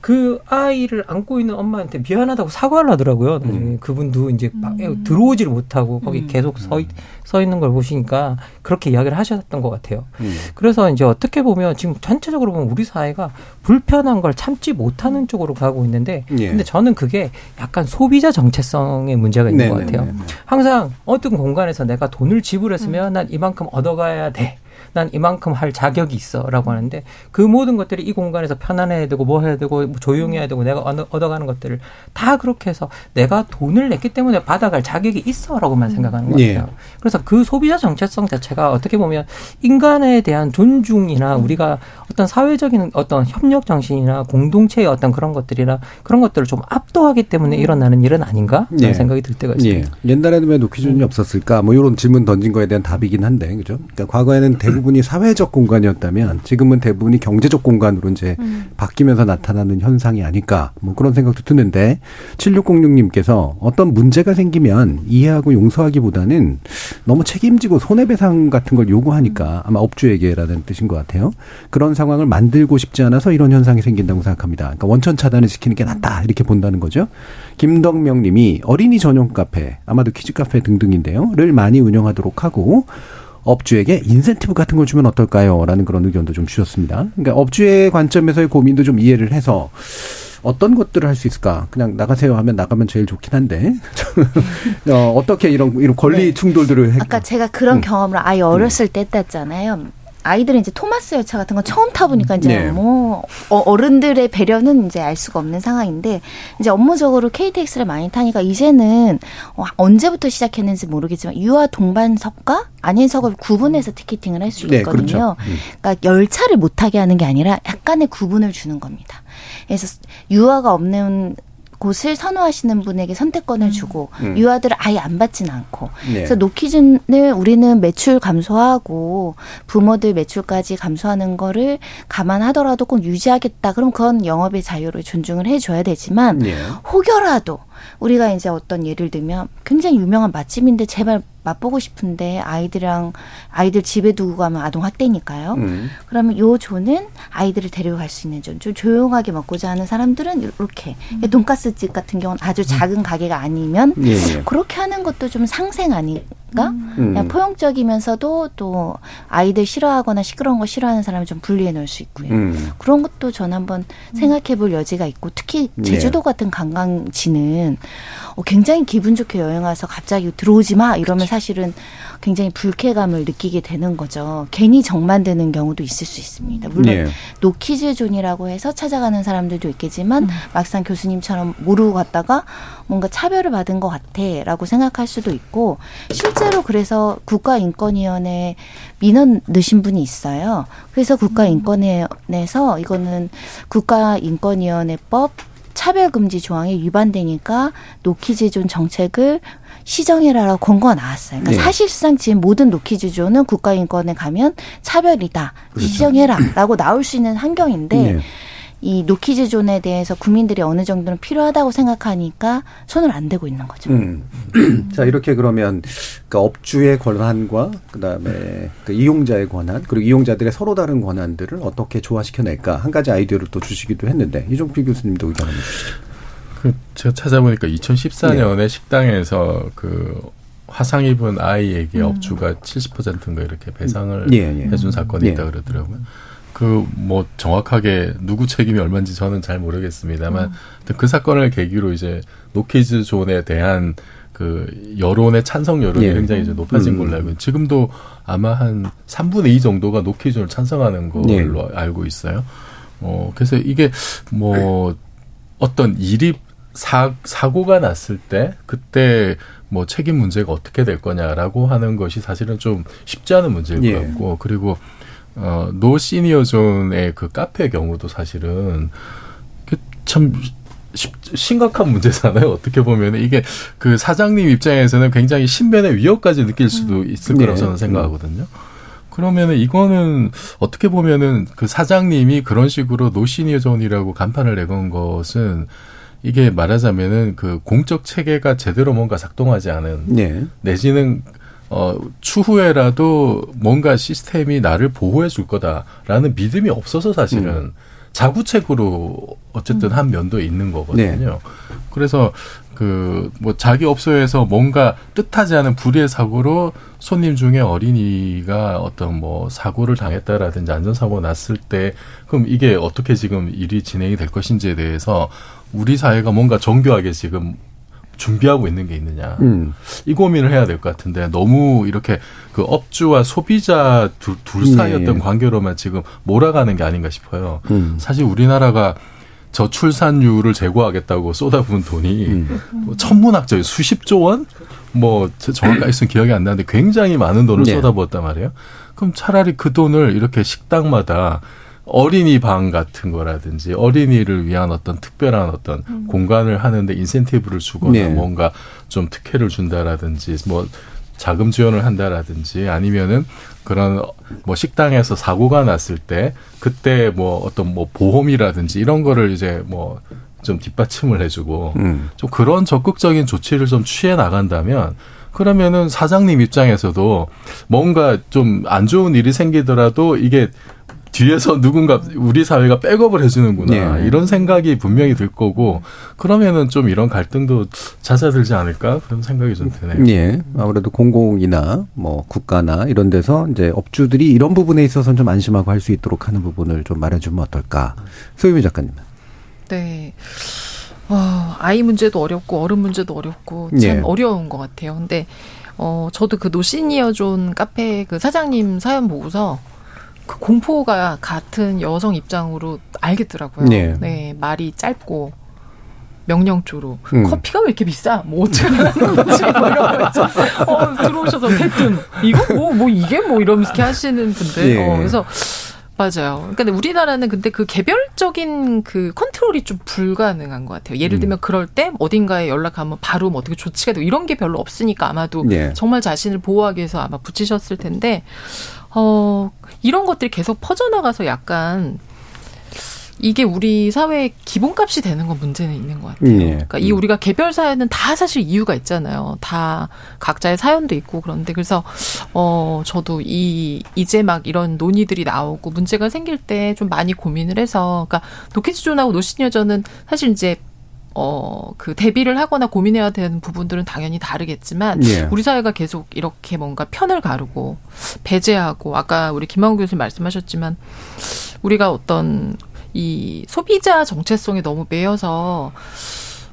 그 아이를 안고 있는 엄마한테 미안하다고 사과를 하더라고요. 나중에 음. 그분도 이제 음. 들어오지를 못하고 거기 음. 계속 서, 서 있는 걸 보시니까 그렇게 이야기를 하셨던 것 같아요. 음. 그래서 이제 어떻게 보면 지금 전체적으로 보면 우리 사회가 불편한 걸 참지 못하는 쪽으로 가고 있는데 예. 근데 저는 그게 약간 소비자 정체성의 문제가 있는 네것 같아요. 네네. 항상 어떤 공간에서 내가 돈을 지불했으면 음. 난 이만큼 얻어가야 돼. 난 이만큼 할 자격이 있어라고 하는데 그 모든 것들이 이 공간에서 편안해야 되고 뭐 해야 되고 뭐 조용해야 되고 내가 얻어가는 것들을 다 그렇게 해서 내가 돈을 냈기 때문에 받아갈 자격이 있어라고만 생각하는 것 예. 같아요. 예. 그래서 그 소비자 정체성 자체가 어떻게 보면 인간에 대한 존중이나 우리가 어떤 사회적인 어떤 협력 정신이나 공동체의 어떤 그런 것들이나 그런 것들을 좀 압도하기 때문에 일어나는 일은 아닌가 라는 예. 생각이 들 때가 있습니다. 예. 옛날에는 왜 노키준이 없었을까? 뭐 이런 질문 던진 거에 대한 답이긴 한데 그죠? 그러니까 과거에는 [CLEARS THROAT] 대부분 대부분이 사회적 공간이었다면 지금은 대부분이 경제적 공간으로 이제 음. 바뀌면서 나타나는 현상이 아닐까 뭐 그런 생각도 드는데 7606님께서 어떤 문제가 생기면 이해하고 용서하기보다는 너무 책임지고 손해배상 같은 걸 요구하니까 아마 업주에게라는 뜻인 것 같아요. 그런 상황을 만들고 싶지 않아서 이런 현상이 생긴다고 생각합니다. 그러니까 원천 차단을 시키는 게 낫다 이렇게 본다는 거죠. 김덕명 님이 어린이 전용 카페 아마도 키즈 카페 등등인데요.를 많이 운영하도록 하고 업주에게 인센티브 같은 걸 주면 어떨까요? 라는 그런 의견도 좀 주셨습니다. 그러니까 업주의 관점에서의 고민도 좀 이해를 해서 어떤 것들을 할 수 있을까? 그냥 나가세요 하면 나가면 제일 좋긴 한데 [LAUGHS] 어, 어떻게 이런 이런 권리 네. 충돌들을 했... 아까 제가 그런 음. 경험을 아예 어렸을 때 했잖아요. 아이들은 이제 토마스 열차 같은 거 처음 타보니까 이제 네. 뭐 어, 어른들의 배려는 이제 알 수가 없는 상황인데 이제 업무적으로 KTX를 많이 타니까 이제는 어, 언제부터 시작했는지 모르겠지만 유아 동반석과 아닌 석을 구분해서 티켓팅을 할수 네, 있거든요. 네, 그렇죠. 음. 그러니까 열차를 못 타게 하는 게 아니라 약간의 구분을 주는 겁니다. 그래서 유아가 없는 곳을 선호하시는 분에게 선택권을 음. 주고 음. 유아들을 아예 안 받지는 않고 네. 그래서 노키즈을 우리는 매출 감소하고 부모들 매출까지 감소하는 거를 감안하더라도 꼭 유지하겠다. 그럼 그건 영업의 자유를 존중을 해줘야 되지만 네. 혹여라도 우리가 이제 어떤 예를 들면 굉장히 유명한 맛집인데 제발 맛보고 싶은데 아이들이랑 아이들 집에 두고 가면 아동 학대니까요. 음. 그러면 요 존은 아이들을 데려갈 수 있는 존. 좀 조용하게 먹고자 하는 사람들은 이렇게 음. 돈가스 집 같은 경우는 아주 작은 가게가 아니면 예, 예. 그렇게 하는 것도 좀 상생 아닌 가? 음. 포용적이면서도 또 아이들 싫어하거나 시끄러운 거 싫어하는 사람을 좀 분리해 놓을 수 있고요. 음. 그런 것도 전 한번 생각해 볼 여지가 있고 특히 제주도 예. 같은 관광지는 어, 굉장히 기분 좋게 여행 와서 갑자기 들어오지 마 이러면 사실은 굉장히 불쾌감을 느끼게 되는 거죠. 괜히 정만되는 경우도 있을 수 있습니다. 물론 네. 노키즈 존이라고 해서 찾아가는 사람들도 있겠지만 음. 막상 교수님처럼 모르고 갔다가 뭔가 차별을 받은 것 같아라고 생각할 수도 있고 실제로 그래서 국가인권위원회 민원 넣으신 분이 있어요. 그래서 국가인권위원회에서 이거는 국가인권위원회법 차별금지 조항에 위반되니까 노키즈존 정책을 시정해라라고 권고가 나왔어요. 그러니까 네. 사실상 지금 모든 노키즈존은 국가인권에 가면 차별이다. 그렇죠. 시정해라라고 나올 수 있는 환경인데 네. 이 노키즈 존에 대해서 국민들이 어느 정도는 필요하다고 생각하니까 손을 안 대고 있는 거죠. 음. [CLEARS THROAT] 자 이렇게 그러면 그 업주의 권한과 그다음에 그 이용자의 권한 그리고 이용자들의 서로 다른 권한들을 어떻게 조화시켜낼까 한 가지 아이디어를 또 주시기도 했는데 이종필 교수님도 의견 한번 주시죠. 그 제가 찾아보니까 2014년에 네. 식당에서 그 화상 입은 아이에게 음. 업주가 70%인가 이렇게 배상을 예, 예. 해준 사건이 예. 있다 그러더라고요. 그 뭐 정확하게 누구 책임이 얼마인지 저는 잘 모르겠습니다만 음. 그 사건을 계기로 이제 노키즈 존에 대한 그 여론의 찬성 여론이 예. 굉장히 이제 높아진 음. 걸로 알고 지금도 아마 한 3분의 2 정도가 노키즈를 찬성하는 걸로 예. 알고 있어요. 어 그래서 이게 뭐 어떤 일이 사, 사고가 났을 때 그때 뭐 책임 문제가 어떻게 될 거냐라고 하는 것이 사실은 좀 쉽지 않은 문제일 예. 것 같고 그리고 어, 노 시니어 존의 그 카페 경우도 사실은 참 심각한 문제잖아요. [LAUGHS] 어떻게 보면 이게 그 사장님 입장에서는 굉장히 신변의 위협까지 느낄 수도 음. 있을 거라고 네. 저는 생각하거든요. 그러면은 이거는 어떻게 보면은 그 사장님이 그런 식으로 노 시니어 존이라고 간판을 내건 것은 이게 말하자면은 그 공적 체계가 제대로 뭔가 작동하지 않은 네. 내지는 어, 추후에라도 뭔가 시스템이 나를 보호해 줄 거다라는 믿음이 없어서 사실은 음. 자구책으로 어쨌든 음. 한 면도 있는 거거든요. 네. 그래서 그 뭐 자기 업소에서 뭔가 뜻하지 않은 불의의 사고로 손님 중에 어린이가 어떤 뭐 사고를 당했다라든지 안전사고 났을 때 그럼 이게 어떻게 지금 일이 진행이 될 것인지에 대해서 우리 사회가 뭔가 정교하게 지금 준비하고 있는 게 있느냐. 음. 이 고민을 해야 될 것 같은데 너무 이렇게 그 업주와 소비자 둘, 둘 사이였던 네. 관계로만 지금 몰아가는 게 아닌가 싶어요. 음. 사실 우리나라가 저출산율을 제고하겠다고 쏟아부은 돈이 음. 뭐 천문학적인 수십조 원? 뭐 정확하게 쓴 기억이 안 나는데 굉장히 많은 돈을 네. 쏟아부었단 말이에요. 그럼 차라리 그 돈을 이렇게 식당마다 어린이 방 같은 거라든지 어린이를 위한 어떤 특별한 어떤 음. 공간을 하는데 인센티브를 주거나 네. 뭔가 좀 특혜를 준다라든지 뭐 자금 지원을 한다라든지 아니면은 그런 뭐 식당에서 사고가 났을 때 그때 뭐 어떤 뭐 보험이라든지 이런 거를 이제 뭐 좀 뒷받침을 해주고 음. 좀 그런 적극적인 조치를 좀 취해 나간다면 그러면은 사장님 입장에서도 뭔가 좀 안 좋은 일이 생기더라도 이게 뒤에서 누군가 우리 사회가 백업을 해주는구나 네. 이런 생각이 분명히 들 거고 그러면은 좀 이런 갈등도 잦아들지 않을까 그런 생각이 좀 드네요. 예, 아무래도 공공이나 뭐 국가나 이런 데서 이제 업주들이 이런 부분에 있어서는 좀 안심하고 할 수 있도록 하는 부분을 좀 말해주면 어떨까? 소유미 작가님. 네. 어, 아이 문제도 어렵고 어른 문제도 어렵고 참 예. 어려운 것 같아요. 근데 어 저도 그 노시니어 존 카페 그 사장님 사연 보고서 그 공포가 같은 여성 입장으로 알겠더라고요. 네, 네 말이 짧고 명령조로 음. 커피가 왜 이렇게 비싸? 뭐 어떻게 하는 거지? 뭐 이러면서 어, 들어오셔서 대뜸 이거 뭐뭐 뭐 이게 뭐 이러면서 이렇게 하시는 분들. 예. 어, 그래서 맞아요. 그러니까 우리나라는 근데 그 개별적인 그 컨트롤 컨트롤이 좀 불가능한 것 같아요. 예를 음. 들면 그럴 때 어딘가에 연락하면 바로 뭐 어떻게 조치가 되고 이런 게 별로 없으니까 아마도 네. 정말 자신을 보호하기 위해서 아마 붙이셨을 텐데 어 이런 것들이 계속 퍼져나가서 약간 이게 우리 사회의 기본값이 되는 건 문제는 있는 것 같아요. 네. 그러니까 이 우리가 개별 사연은 다 사실 이유가 있잖아요. 다 각자의 사연도 있고 그런데 그래서 어 저도 이 이제 막 이런 논의들이 나오고 문제가 생길 때 좀 많이 고민을 해서 그러니까 노키즈존하고 노시니어전은 사실 이제 어, 그 대비를 하거나 고민해야 되는 부분들은 당연히 다르겠지만 예. 우리 사회가 계속 이렇게 뭔가 편을 가르고 배제하고 아까 우리 김만국 교수님 말씀하셨지만 우리가 어떤 이 소비자 정체성에 너무 매여서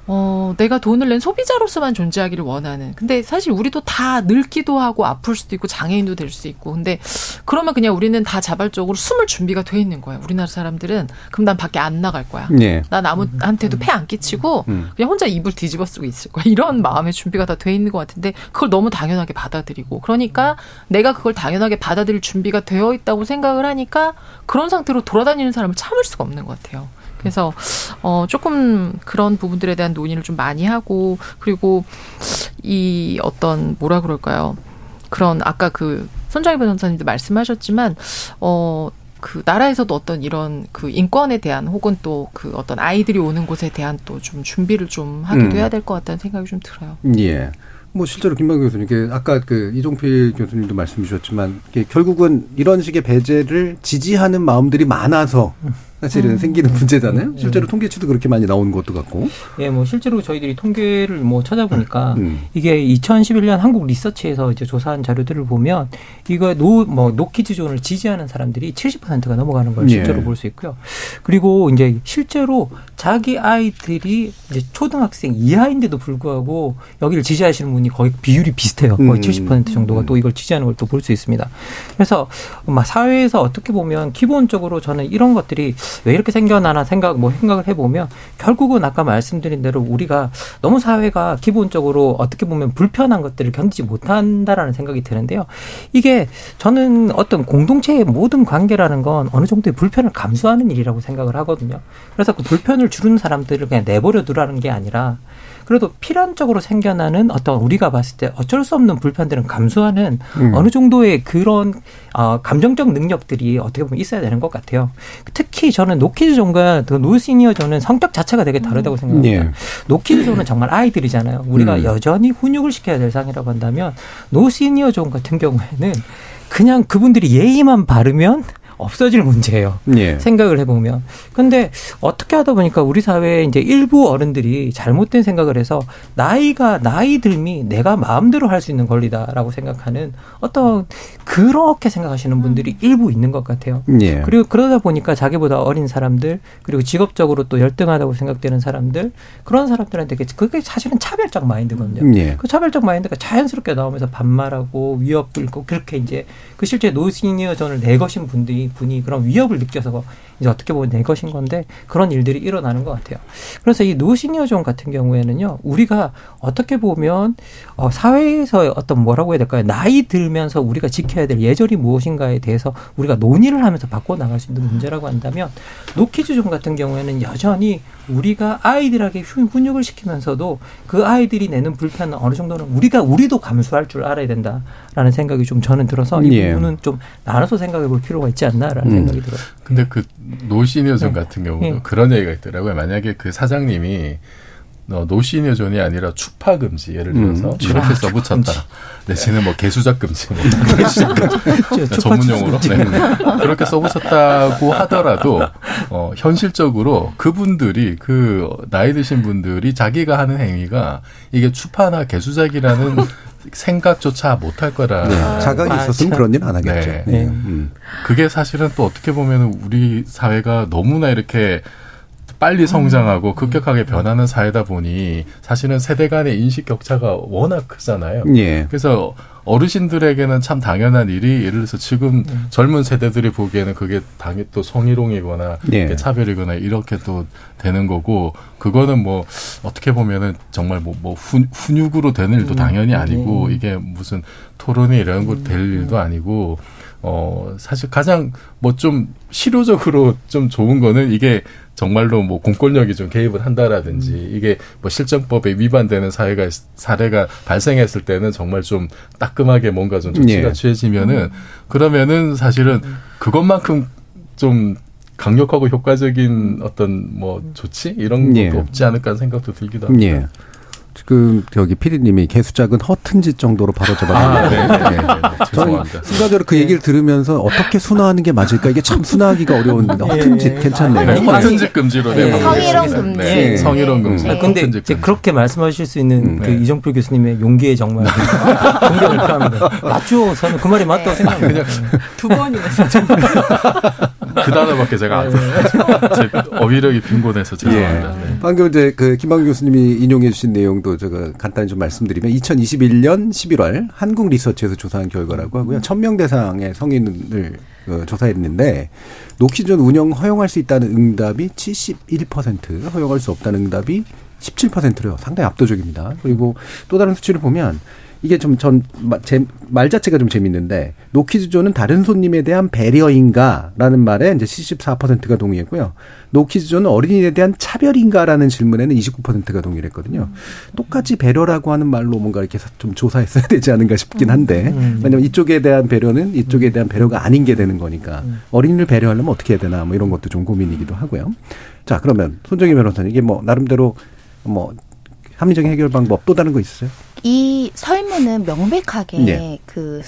어, 내가 돈을 낸 소비자로서만 존재하기를 원하는. 근데 사실 우리도 다 늙기도 하고 아플 수도 있고 장애인도 될 수 있고. 근데 그러면 그냥 우리는 다 자발적으로 숨을 준비가 돼 있는 거예요. 우리나라 사람들은. 그럼 난 밖에 안 나갈 거야. 네. 난 아무한테도 폐 안 끼치고 음. 그냥 혼자 이불 뒤집어 쓰고 있을 거야. 이런 마음의 준비가 다 돼 있는 것 같은데 그걸 너무 당연하게 받아들이고. 그러니까 내가 그걸 당연하게 받아들일 준비가 되어 있다고 생각을 하니까 그런 상태로 돌아다니는 사람을 참을 수가 없는 것 같아요. 그래서 어 조금 그런 부분들에 대한 논의를 좀 많이 하고 그리고 이 어떤 뭐라 그럴까요? 그런 아까 그 손정희 변호사님도 말씀하셨지만 어. 그 나라에서도 어떤 이런 그 인권에 대한 혹은 또 그 어떤 아이들이 오는 곳에 대한 또 좀 준비를 좀 하기도 음. 해야 될 것 같다는 생각이 좀 들어요. 예. 뭐 실제로 김만 교수님, 아까 그 이종필 교수님도 말씀 주셨지만 결국은 이런 식의 배제를 지지하는 마음들이 많아서 사실은 음. 생기는 문제잖아요. 음. 실제로 통계치도 그렇게 많이 나오는 것도 같고. 예, 뭐 실제로 저희들이 통계를 뭐 찾아보니까 음. 이게 2011년 한국 리서치에서 이제 조사한 자료들을 보면 이거 노뭐 노키즈 존을 지지하는 사람들이 70%가 넘어가는 걸 실제로 예. 볼수 있고요. 그리고 이제 실제로 자기 아이들이 이제 초등학생 이하인데도 불구하고 여기를 지지하시는 분이 거의 비율이 비슷해요. 거의 음. 70% 정도가 또 이걸 지지하는 걸 또 볼 수 있습니다. 그래서 막 사회에서 어떻게 보면 기본적으로 저는 이런 것들이 왜 이렇게 생겨나나 생각 뭐 생각을 해보면 결국은 아까 말씀드린 대로 우리가 너무 사회가 기본적으로 어떻게 보면 불편한 것들을 견디지 못한다라는 생각이 드는데요. 이게 저는 어떤 공동체의 모든 관계라는 건 어느 정도의 불편을 감수하는 일이라고 생각을 하거든요. 그래서 그 불편을 줄이는 사람들을 그냥 내버려 두라는 게 아니라 그래도 필연적으로 생겨나는 어떤 우리가 봤을 때 어쩔 수 없는 불편들은 감수하는 음. 어느 정도의 그런 어, 감정적 능력들이 어떻게 보면 있어야 되는 것 같아요. 특히 저는 노키즈 존과 그 노시니어 존은 성격 자체가 되게 다르다고 음. 생각합니다. 예. 노키즈 존은 정말 아이들이잖아요. 우리가 음. 여전히 훈육을 시켜야 될 대상이라고 한다면 노시니어 존 같은 경우에는 그냥 그분들이 예의만 바르면 없어질 문제예요. 예. 생각을 해보면. 근데 어떻게 하다 보니까 우리 사회에 이제 일부 어른들이 잘못된 생각을 해서 나이가 나이 들미 내가 마음대로 할 수 있는 권리다라고 생각하는 어떤 그렇게 생각하시는 분들이 음. 일부 있는 것 같아요. 예. 그리고 그러다 보니까 자기보다 어린 사람들 그리고 직업적으로 또 열등하다고 생각되는 사람들 그런 사람들한테 그게 사실은 차별적 마인드거든요. 예. 그 차별적 마인드가 자연스럽게 나오면서 반말하고 위협 불고 그렇게 이제 그 실제 노시니어존을 내건 분들이 분이 그런 위협을 느껴서 이제 어떻게 보면 내건 건데 그런 일들이 일어나는 것 같아요. 그래서 이 노시니어존 같은 경우에는요, 우리가 어떻게 보면 어, 사회에서 어떤 뭐라고 해야 될까요? 나이 들면서 우리가 지켜야 될 예절이 무엇인가에 대해서 우리가 논의를 하면서 바꿔 나갈 수 있는 문제라고 한다면 노키즈존 같은 경우에는 여전히 우리가 아이들에게 훈육을 시키면서도 그 아이들이 내는 불편은 어느 정도는 우리가 우리도 감수할 줄 알아야 된다라는 생각이 좀 저는 들어서 이 예. 부분은 좀 나눠서 생각해 볼 필요가 있지 않나라는 음. 생각이 들어요. 근데 그 노시니어존 네. 같은 경우도 네. 그런 얘기가 있더라고요. 만약에 그 사장님이 어, 노시니어존이 아니라 추파 금지 예를 들어서 음. 이렇게 써붙였다. 내지는 뭐 개수작 금지 뭐 전문 용어로 네. 그렇게 써붙였다고 하더라도 어, 현실적으로 그분들이 그 나이 드신 분들이 자기가 하는 행위가 이게 추파나 개수작이라는 [LAUGHS] 생각조차 못할 거라. 네. 자각이 아, 있었으면 그런 일 안 하겠죠. 네. 네. 음. 그게 사실은 또 어떻게 보면 우리 사회가 너무나 이렇게 빨리 성장하고 음. 급격하게 변하는 사회다 보니 사실은 세대 간의 인식 격차가 워낙 크잖아요. 예. 그래서 어르신들에게는 참 당연한 일이 예를 들어서 지금 음. 젊은 세대들이 보기에는 그게 당연히 또 성희롱이거나 예. 차별이거나 이렇게 또 되는 거고 그거는 뭐 어떻게 보면은 정말 뭐, 뭐 훈, 훈육으로 되는 일도 음. 당연히 아니고 음. 이게 무슨 토론이 이런 거될 음. 일도 아니고 어 사실 가장 뭐 좀 실효적으로 좀 좋은 거는 이게 정말로 뭐 공권력이 좀 개입을 한다라든지 음. 이게 뭐 실정법에 위반되는 사회가 사례가 발생했을 때는 정말 좀 따끔하게 뭔가 좀 조치가 예. 취해지면은 음. 그러면은 사실은 그것만큼 좀 강력하고 효과적인 어떤 뭐 조치 이런 것도 예. 없지 않을까 하는 생각도 들기도 합니다. 예. 지금 저기 피디님이 개수작은 허튼 짓 정도로 바로 잡았는데 아, 네, 네, 네, 네. 저는 순간적으로 그 얘기를 들으면서 어떻게 순화하는 게 맞을까 이게 참 순화하기가 어려운 허튼 짓 괜찮네요. 네, 허튼 짓 금지로 네. 성희롱 금지. 네. 성희롱 금지. 아, 근데 이제 그렇게 말씀하실 수 있는 음, 그 이정표 교수님의 용기에 정말 [LAUGHS] 존경을 표합니다. 맞죠. 저는 그 말이 맞다고 생각합니다. 두 번이나 [LAUGHS] 그 단어밖에 제가 안 [LAUGHS] 제 어휘력이 빈곤해서 죄송합니다. 예. 방금 이제 그 김한 교수님이 인용해 주신 내용도 제가 간단히 좀 말씀드리면 2021년 11월 한국 리서치에서 조사한 결과라고 하고요. 1000명 대상의 성인을 어, 조사했는데 노키존 운영 허용할 수 있다는 응답이 71%, 허용할 수 없다는 응답이 17%래요. 상당히 압도적입니다. 그리고 또 다른 수치를 보면 이게 좀 전 말 자체가 좀 재밌는데 노키즈존은 다른 손님에 대한 배려인가라는 말에 이제 74%가 동의했고요. 노키즈존은 어린이에 대한 차별인가라는 질문에는 29%가 동의를 했거든요. 똑같이 배려라고 하는 말로 뭔가 이렇게 좀 조사했어야 되지 않은가 싶긴 한데 음, 음. 왜냐면 이쪽에 대한 배려는 이쪽에 대한 배려가 아닌 게 되는 거니까 음. 어린이를 배려하려면 어떻게 해야 되나 뭐 이런 것도 좀 고민이기도 하고요. 자 그러면 손정희 변호사님 이게 뭐 나름대로 뭐 합리적인 해결 방법 또 다른 거 있어요? 이 설문은 명백하게 네. 그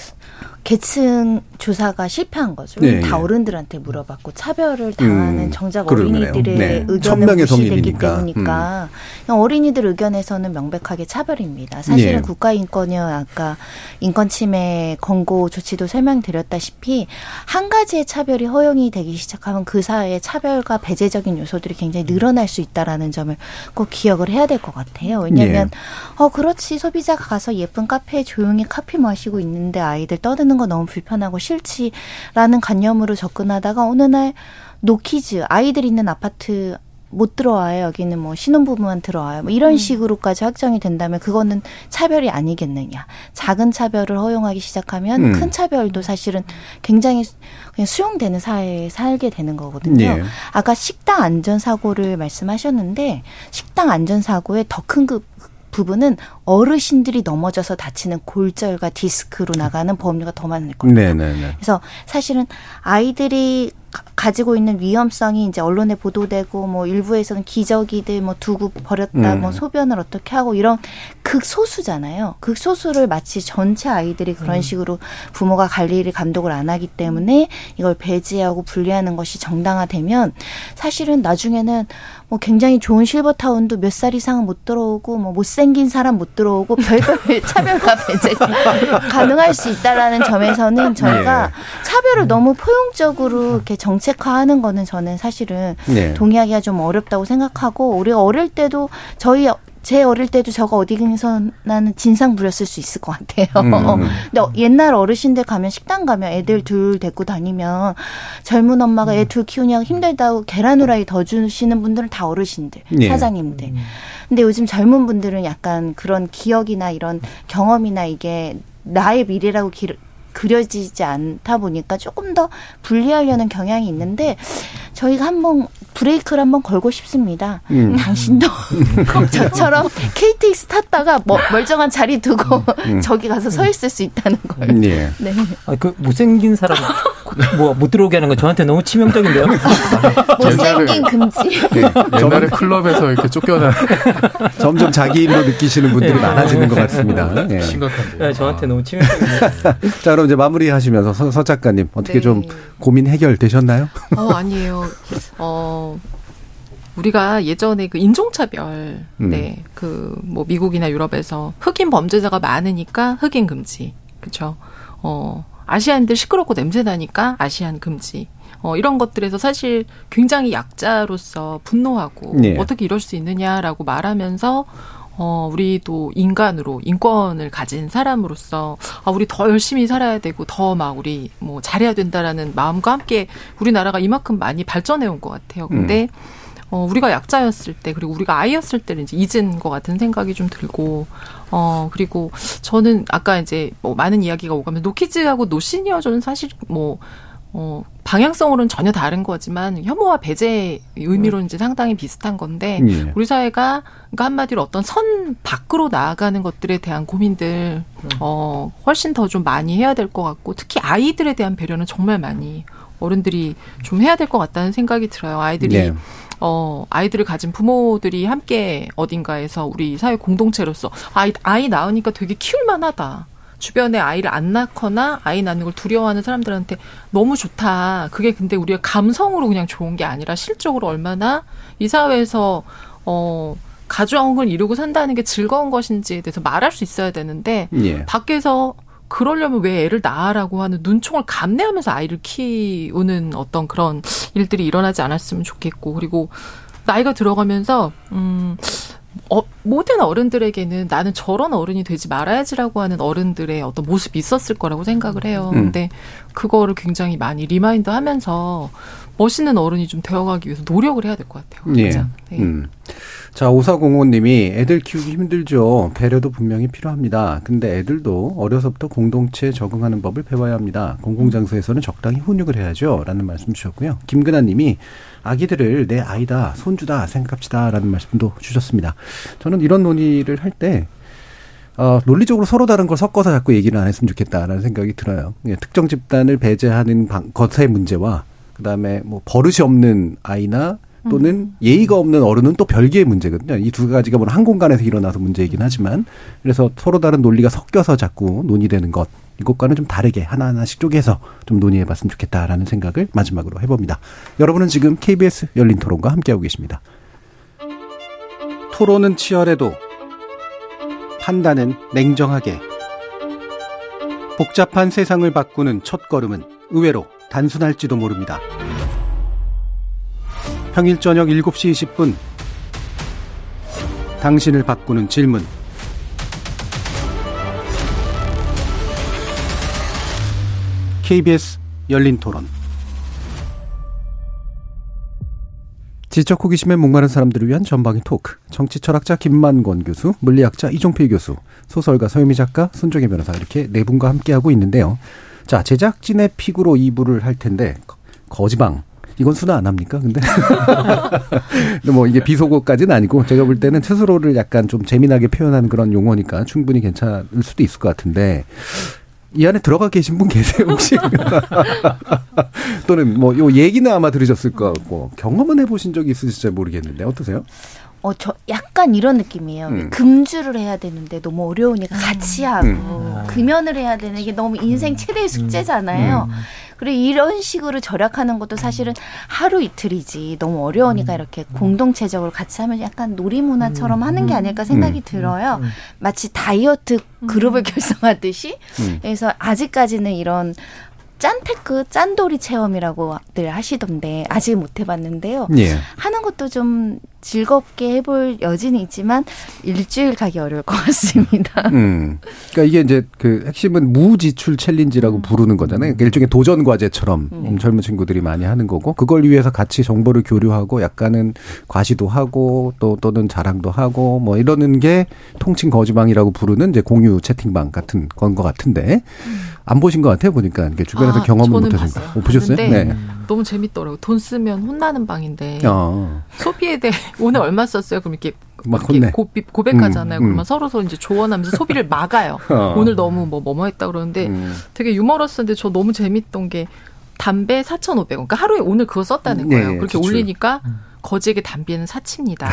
계층 조사가 실패한 거죠. 네, 다 네. 어른들한테 물어봤고 차별을 당하는 음, 정작. 어린이들의 네. 의견은 무시되기 때문이니까 음. 어린이들 의견에서는 명백하게 차별입니다. 사실은 네. 국가인권위원 아까 인권침해 권고 조치도 설명드렸다시피 한 가지의 차별이 허용이 되기 시작하면 그 사회의 차별과 배제적인 요소들이 굉장히 늘어날 수 있다라는 점을 꼭 기억을 해야 될 것 같아요. 왜냐하면 네. 어 그렇지 소비자가 가서 예쁜 카페에 조용히 커피 마시고 있는데 아이들 떠드는 거 너무 불편하고 싫지라는 관념으로 접근하다가 어느 날 no kids 아이들 있는 아파트 못 들어와요. 여기는 뭐 신혼부부만 들어와요. 뭐 이런 음. 식으로까지 확정이 된다면 그거는 차별이 아니겠느냐. 작은 차별을 허용하기 시작하면 음. 큰 차별도 사실은 굉장히 그냥 수용되는 사회에 살게 되는 거거든요. 예. 아까 식당 안전 사고를 말씀하셨는데 식당 안전 사고의 더큰 그 부분은 어르신들이 넘어져서 다치는 골절과 디스크로 나가는 보험료가 더 많을 겁니다. 네네네. 그래서 사실은 아이들이 가지고 있는 위험성이 이제 언론에 보도되고 뭐 일부에서는 기저귀들 뭐 두고 버렸다 음. 뭐 소변을 어떻게 하고 이런 극소수잖아요. 극소수를 마치 전체 아이들이 그런 음. 식으로 부모가 관리를 감독을 안 하기 때문에 이걸 배제하고 분리하는 것이 정당화되면 사실은 나중에는 뭐 굉장히 좋은 실버타운도 몇 살 이상은 못 들어오고 뭐 못생긴 사람 못 들어오고 별별 [LAUGHS] 차별과 배제가 가능할 수 있다라는 점에서는 저희가 예. 차별을 너무 포용적으로 이렇게 정책 화하는 거는 저는 사실은 네. 동의하기가 좀 어렵다고 생각하고 우리가 어릴 때도 저희 제 어릴 때도 저거 어디서 나는 진상 부렸을 수 있을 것 같아요. 음. 음. 근데 옛날 어르신들 가면 식당 가면 애들 둘 데리고 다니면 젊은 엄마가 애 둘 키우냐고 힘들다고 계란 후라이 더 주시는 분들은 다 어르신들, 네. 사장님들. 음. 근데 요즘 젊은 분들은 약간 그런 기억이나 이런 경험이나 이게 나의 미래라고 기, 그려지지 않다 보니까 조금 더 분리하려는 경향이 있는데 저희가 한번 브레이크를 한번 걸고 싶습니다. 음. 당신도 [LAUGHS] 저처럼 KTX 탔다가 뭐 멀쩡한 자리 두고 음. 음. 저기 가서 서 있을 수 있다는 걸. 예. 네. 아, 그 못생긴 사람 뭐 못 들어오게 하는 거 저한테 너무 치명적인데요. [LAUGHS] 못생긴 금지. 네. 옛날에 클럽에서 이렇게 쫓겨나. [LAUGHS] 점점 자기 일로 느끼시는 분들이 네. 많아지는 것 같습니다. 네. 심각한데. 네, 저한테 아. 너무 치명적인데요. 자, 그럼 이제 마무리하시면서 서, 서 작가님 어떻게 네. 좀 고민 해결되셨나요? [LAUGHS] 어, 아니에요. 어, 우리가 예전에 그 인종차별, 음. 네, 그 뭐 미국이나 유럽에서 흑인 범죄자가 많으니까 흑인 금지, 그렇죠. 어, 아시안들 시끄럽고 냄새 나니까 아시안 금지. 어, 이런 것들에서 사실 굉장히 약자로서 분노하고 네. 어떻게 이럴 수 있느냐라고 말하면서 어, 우리도 인간으로 인권을 가진 사람으로서 아, 우리 더 열심히 살아야 되고 더 막 우리 뭐 잘해야 된다라는 마음과 함께 우리나라가 이만큼 많이 발전해 온 것 같아요. 근데 음. 어, 우리가 약자였을 때, 그리고 우리가 아이였을 때는 이제 잊은 것 같은 생각이 좀 들고, 어, 그리고 저는 아까 이제 뭐 많은 이야기가 오가면 노키즈하고 노시니어존은 사실 뭐, 어, 방향성으로는 전혀 다른 거지만 혐오와 배제 의미로는 이제 상당히 비슷한 건데 예. 우리 사회가 그러니까 한마디로 어떤 선 밖으로 나아가는 것들에 대한 고민들 어 훨씬 더 좀 많이 해야 될 것 같고 특히 아이들에 대한 배려는 정말 많이 어른들이 좀 해야 될 것 같다는 생각이 들어요. 아이들이 네. 어, 아이들을 가진 부모들이 함께 어딘가에서 우리 사회 공동체로서 아이, 아이 낳으니까 되게 키울만하다. 주변에 아이를 안 낳거나 아이 낳는 걸 두려워하는 사람들한테 너무 좋다. 그게 근데 우리가 감성으로 그냥 좋은 게 아니라 실적으로 얼마나 이 사회에서 어 가정을 이루고 산다는 게 즐거운 것인지에 대해서 말할 수 있어야 되는데 예. 밖에서 그러려면 왜 애를 낳아라고 하는 눈총을 감내하면서 아이를 키우는 어떤 그런 일들이 일어나지 않았으면 좋겠고 그리고 나이가 들어가면서 음 어, 모든 어른들에게는 나는 저런 어른이 되지 말아야지라고 하는 어른들의 어떤 모습이 있었을 거라고 생각을 해요. 음. 근데 그거를 굉장히 많이 remind 하면서 멋있는 어른이 좀 되어가기 위해서 노력을 해야 될 것 같아요. 예. 네. 음. 자, 오사공호님이 애들 키우기 힘들죠. 배려도 분명히 필요합니다. 근데 애들도 어려서부터 공동체에 적응하는 법을 배워야 합니다. 공공장소에서는 적당히 훈육을 해야죠. 라는 말씀 주셨고요. 김근아님이 아기들을 내 아이다, 손주다 생각합시다. 라는 말씀도 주셨습니다. 저는 이런 논의를 할 때, 어, 논리적으로 서로 다른 걸 섞어서 자꾸 얘기를 안 했으면 좋겠다라는 생각이 들어요. 예, 특정 집단을 배제하는 방, 것의 문제와, 그 다음에 뭐 버릇이 없는 아이나 또는 음. 예의가 없는 어른은 또 별개의 문제거든요. 이 두 가지가 물론 한 공간에서 일어나서 문제이긴 하지만 그래서 서로 다른 논리가 섞여서 자꾸 논의되는 것 이것과는 좀 다르게 하나하나씩 쪼개서 좀 논의해 봤으면 좋겠다라는 생각을 마지막으로 해봅니다. 여러분은 지금 KBS 열린 토론과 함께하고 계십니다. 토론은 치열해도 판단은 냉정하게 복잡한 세상을 바꾸는 첫 걸음은 의외로 단순할지도 모릅니다. 평일 저녁 7시 20분 당신을 바꾸는 질문 KBS 열린 토론. 지적 호기심에 목마른 사람들을 위한 전방위 토크. 정치 철학자 김만권 교수 물리학자 이종필 교수 소설가 서유미 작가 손종혜 변호사 이렇게 네 분과 함께하고 있는데요. 자 제작진의 픽으로 2부를 할 텐데 거지방. 이건 순화 안 합니까? [LAUGHS] 근데? 뭐 이게 비속어까지는 아니고 제가 볼 때는 스스로를 약간 좀 재미나게 표현하는 그런 용어니까 충분히 괜찮을 수도 있을 것 같은데 이 안에 들어가 계신 분 계세요 혹시? [LAUGHS] 또는 뭐 요 얘기는 아마 들으셨을 것 같고 경험은 해보신 적이 있으실지 모르겠는데 어떠세요? 어, 저 약간 이런 느낌이에요. 음. 금주를 해야 되는데 너무 어려우니까 같이 하고 음. 금연을 해야 되는 게 너무 인생 최대의 숙제잖아요. 음. 그리고 이런 식으로 절약하는 것도 사실은 하루 이틀이지 너무 어려우니까 음. 이렇게 공동체적으로 같이 하면 약간 놀이문화처럼 하는 게 아닐까 생각이 음. 들어요. 마치 다이어트 그룹을 결성하듯이. 그래서 아직까지는 이런 짠테크 짠돌이 체험이라고들 하시던데 아직 못 해봤는데요. 예. 하는 것도 좀 즐겁게 해볼 여지는 있지만 일주일 가기 어려울 것 같습니다. [LAUGHS] 음. 그러니까 이게 이제 그 핵심은 무지출 challenge라고 음. 부르는 거잖아요. 그러니까 일종의 도전 과제처럼 음. 젊은 친구들이 많이 하는 거고 그걸 위해서 같이 정보를 교류하고 약간은 과시도 하고 또 또는 자랑도 하고 뭐 이러는 게 통칭 거지방이라고 부르는 이제 공유 채팅방 같은 건 것 같은데 음. 안 보신 것 같아요 보니까 이게 주변에서 아, 경험을 거. 어, 보셨어요? 네. 너무 재밌더라고. 돈 쓰면 혼나는 방인데 어. 소비에 대해 오늘 얼마 썼어요? 그럼 이렇게 막 이렇게 고, 고백하잖아요. 음, 음. 그러면 서로 서로 이제 조언하면서 소비를 막아요. [LAUGHS] 어. 오늘 너무 뭐 뭐뭐 했다 그러는데 음. 되게 유머러스한데 저 너무 재밌던 게 담배 4,500원. 그러니까 하루에 오늘 그거 썼다는 네, 거예요. 네, 그렇게 지출. 올리니까 거지에게 담배는 사치입니다.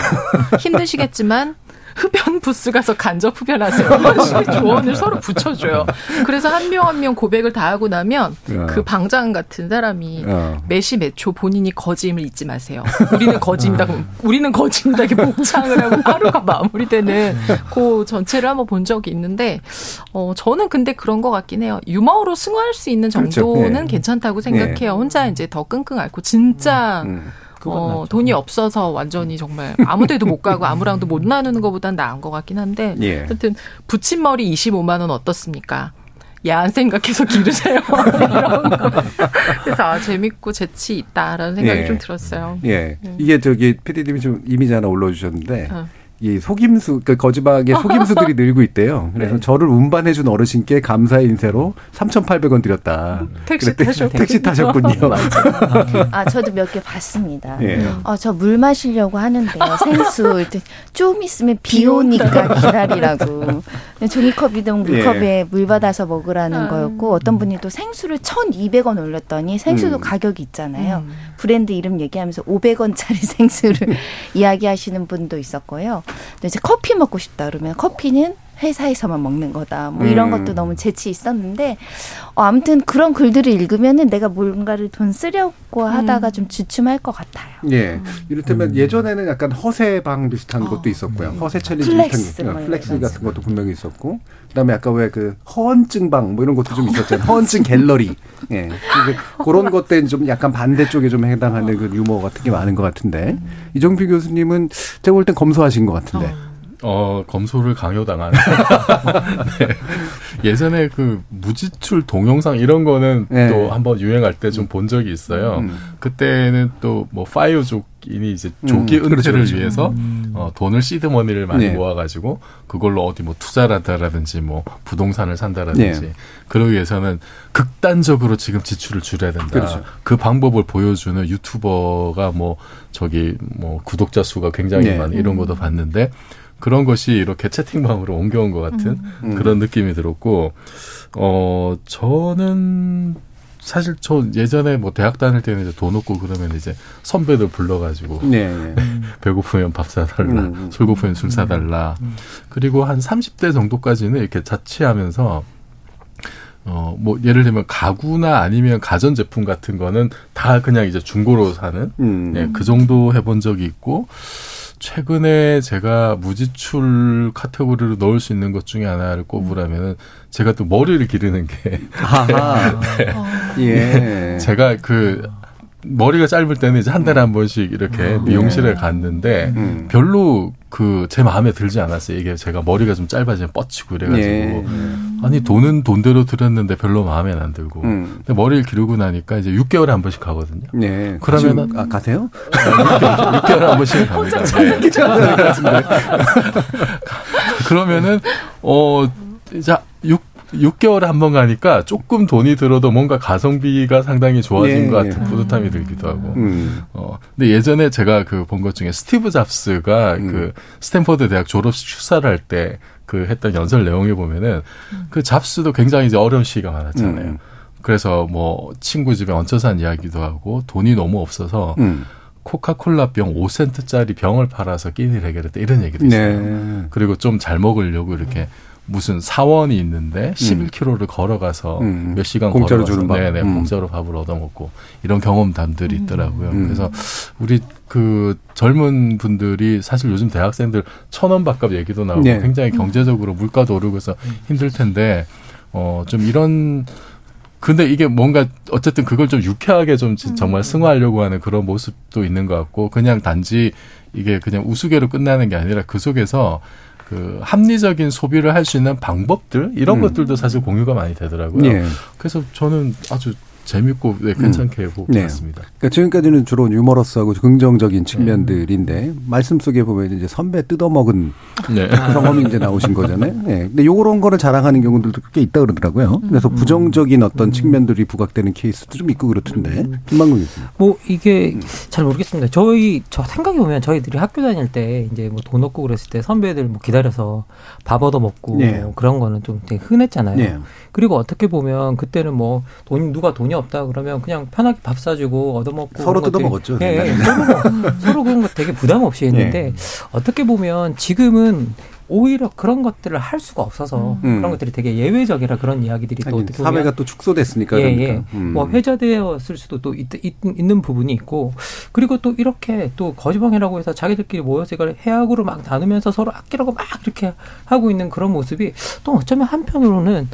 힘드시겠지만 [LAUGHS] 흡연 부스 가서 간접 흡연하세요. [LAUGHS] 이런 식의 조언을 서로 붙여줘요. 그래서 한 명 한명 고백을 다 하고 나면 야. 그 방장 같은 사람이 야. 매시 매초 본인이 거짓임을 잊지 마세요. 우리는 거짓입니다. 우리는 거짓입니다. 이렇게 목창을 하고 하루가 마무리되는 그 전체를 한번 본 적이 있는데 어 저는 근데 그런 것 같긴 해요. 유머로 승화할 수 있는 그렇죠. 정도는 그렇죠. 네. 괜찮다고 생각해요. 네. 혼자 이제 더 끙끙 앓고 진짜 음. 음. 어, 돈이 없어서 완전히 정말 아무 데도 못 가고 아무랑도 못 나누는 것보단 나은 것 같긴 한데 예. 하여튼 붙임머리 25만 원 어떻습니까? 야한 생각해서 기르세요. [LAUGHS] 이런 거. 그래서 아, 재밌고 재치 있다라는 생각이 예. 좀 들었어요. 예. 음. 이게 저기 피디님이 좀 이미지 하나 올려주셨는데 어. 이 속임수, 그 거지방에 [LAUGHS] 속임수들이 늘고 있대요. 그래서 네. 저를 운반해준 어르신께 감사의 인쇄로 3,800원 드렸다. 음. 택시 타셨군요. 택시 타셨군요. [LAUGHS] 아, 저도 몇 개 봤습니다. 예. 어, 저 물 마시려고 하는데요. 생수. 좀 있으면 비 오니까 기다리라고. 종이컵이든 물컵에 예. 물 받아서 먹으라는 음. 거였고, 어떤 분이 또 생수를 1,200원 올렸더니 생수도 음. 가격이 있잖아요. 음. 브랜드 이름 얘기하면서 500원짜리 [LAUGHS] 생수를 이야기하시는 분도 있었고요. 근데 이제 커피 먹고 싶다 그러면 커피는 회사에서만 먹는 거다. 뭐 이런 음. 것도 너무 재치 있었는데 어, 아무튼 그런 글들을 읽으면은 내가 뭔가를 돈 쓰려고 하다가 음. 좀 주춤할 것 같아요. 예. 음. 이를테면 음. 예전에는 약간 허세방 비슷한 어. 것도 있었고요. 음. 허세 challenge flex, 비슷한 뭐 flex 같은 것도 분명히 있었고 그다음에 아까 왜 그 허언증 방 뭐 이런 것도 좀 있었잖아요. 허언증 갤러리. 예. 그런 것들은 좀 약간 반대쪽에 좀 해당하는 그 유머 같은 게 많은 것 같은데 음. 이정필 교수님은 제가 볼 땐 검소하신 것 같은데. 어. 어, 검소를 강요당한. [LAUGHS] 네. 예전에 그 무지출 동영상 이런 거는 네. 또 한번 유행할 때 좀 본 적이 있어요. 음. 그때는 또 뭐 파이어족인이 이제 조기 음, 은퇴를 그렇죠. 위해서 음. 어, 돈을 시드머니를 많이 네. 모아가지고 그걸로 어디 뭐 투자를 한다라든지 뭐 부동산을 산다라든지 네. 그러기 위해서는 극단적으로 지금 지출을 줄여야 된다. 그렇죠. 그 방법을 보여주는 유튜버가 뭐 저기 뭐 구독자 수가 굉장히 네. 많은 이런 것도 봤는데 그런 것이 이렇게 채팅방으로 옮겨온 것 같은 음. 그런 느낌이 들었고, 어, 저는 사실 저 예전에 뭐 대학 다닐 때는 이제 돈 없고 그러면 이제 선배들 불러가지고 네. 네. [LAUGHS] 배고프면 밥 사달라, 음. 음. 술 고프면 술 사달라. 음. 그리고 한 30대 정도까지는 이렇게 자취하면서 어, 뭐, 예를 들면 가구나 아니면 가전 제품 같은 거는 다 그냥 이제 중고로 사는, 음. 예, 그 정도 해본 적이 있고, 최근에 제가 무지출 카테고리로 넣을 수 있는 것 중에 하나를 꼽으라면은 제가 또 머리를 기르는 게. 아하. [LAUGHS] 네. 어. 예. 제가 그 머리가 짧을 때는 이제 한 달에 한 번씩 이렇게 음. 미용실에 갔는데 음. 별로 그 제 마음에 들지 않았어요. 이게 제가 머리가 좀 짧아지면 뻗치고 이래가지고 예. 아니 돈은 돈대로 들였는데 별로 마음에 안 들고 음. 근데 머리를 기르고 나니까 이제 6개월에 한 번씩 가거든요. 네. 그러면 아, 가세요? 6개월, 6개월에 한 번씩 갑니다. 네. [LAUGHS] 그러면은 어 이제 6 6개월에 한 번 가니까 조금 돈이 들어도 뭔가 가성비가 상당히 좋아진 네, 것 같은 네. 뿌듯함이 들기도 하고. 음. 어, 근데 예전에 제가 그 본 것 중에 스티브 잡스가 음. 그 스탠퍼드 대학 졸업식 축사를 할 때 그 했던 연설 내용에 보면은 음. 그 잡스도 굉장히 이제 어려운 시기가 많았잖아요. 음. 그래서 뭐 친구 집에 얹혀 산 이야기도 하고 돈이 너무 없어서 음. 코카콜라 병 5센트짜리 병을 팔아서 끼니를 해결했다 이런 얘기도 있어요. 네. 그리고 좀 잘 먹으려고 이렇게 무슨 사원이 있는데 11km를 음. 걸어가서 음. 몇 시간 공짜로 걸어가서 주는 밥. 네네 음. 공짜로 밥을 얻어먹고 이런 경험담들이 음. 있더라고요. 음. 그래서 우리 그 젊은 분들이 사실 요즘 대학생들 천 원 밥값 얘기도 나오고 네. 굉장히 경제적으로 물가도 오르고 해서 힘들 텐데 어좀 이런 근데 이게 뭔가 어쨌든 그걸 좀 유쾌하게 좀 정말 승화하려고 하는 그런 모습도 있는 것 같고 그냥 단지 이게 그냥 우스개로 끝나는 게 아니라 그 속에서 그 합리적인 소비를 할 수 있는 방법들 이런 음. 것들도 사실 공유가 많이 되더라고요. 예. 그래서 저는 아주 재밌고 네, 괜찮게 음. 보고 네. 있습니다. 그러니까 지금까지는 주로 유머러스하고 긍정적인 측면들인데 음. 말씀 속에 보면 이제 선배 뜯어먹은 네. 경험이 이제 나오신 거잖아요. 네. 근데 요런 거를 자랑하는 경우들도 꽤 있다 그러더라고요. 그래서 음. 부정적인 어떤 음. 측면들이 부각되는 케이스도 좀 있고 그렇던데. 음. 김만국 교수님. 뭐 이게 잘 모르겠습니다. 저희 저 생각해 보면 저희들이 학교 다닐 때 이제 뭐돈 없고 그랬을 때 선배들 뭐 기다려서 밥 얻어 먹고 네. 뭐 그런 거는 좀 되게 흔했잖아요. 네. 그리고 어떻게 보면 그때는 뭐 돈 누가 돈이 없다 그러면 그냥 편하게 밥 사주고 얻어먹고 서로 뜯어 먹었죠. 예, 예, 서로, 뭐, 서로 그런 거 되게 부담 없이 했는데 예. [LAUGHS] 어떻게 보면 지금은 오히려 그런 것들을 할 수가 없어서 음. 그런 것들이 되게 예외적이라 그런 이야기들이 또 어떻게 보면 사회가 또 축소됐으니까 예, 예. 음. 뭐 회자되었을 수도 또 있, 있, 있는 부분이 있고 그리고 또 이렇게 또 거지방이라고 해서 자기들끼리 모여서 이걸 해악으로 막 나누면서 서로 아끼라고 막 이렇게 하고 있는 그런 모습이 또 어쩌면 한편으로는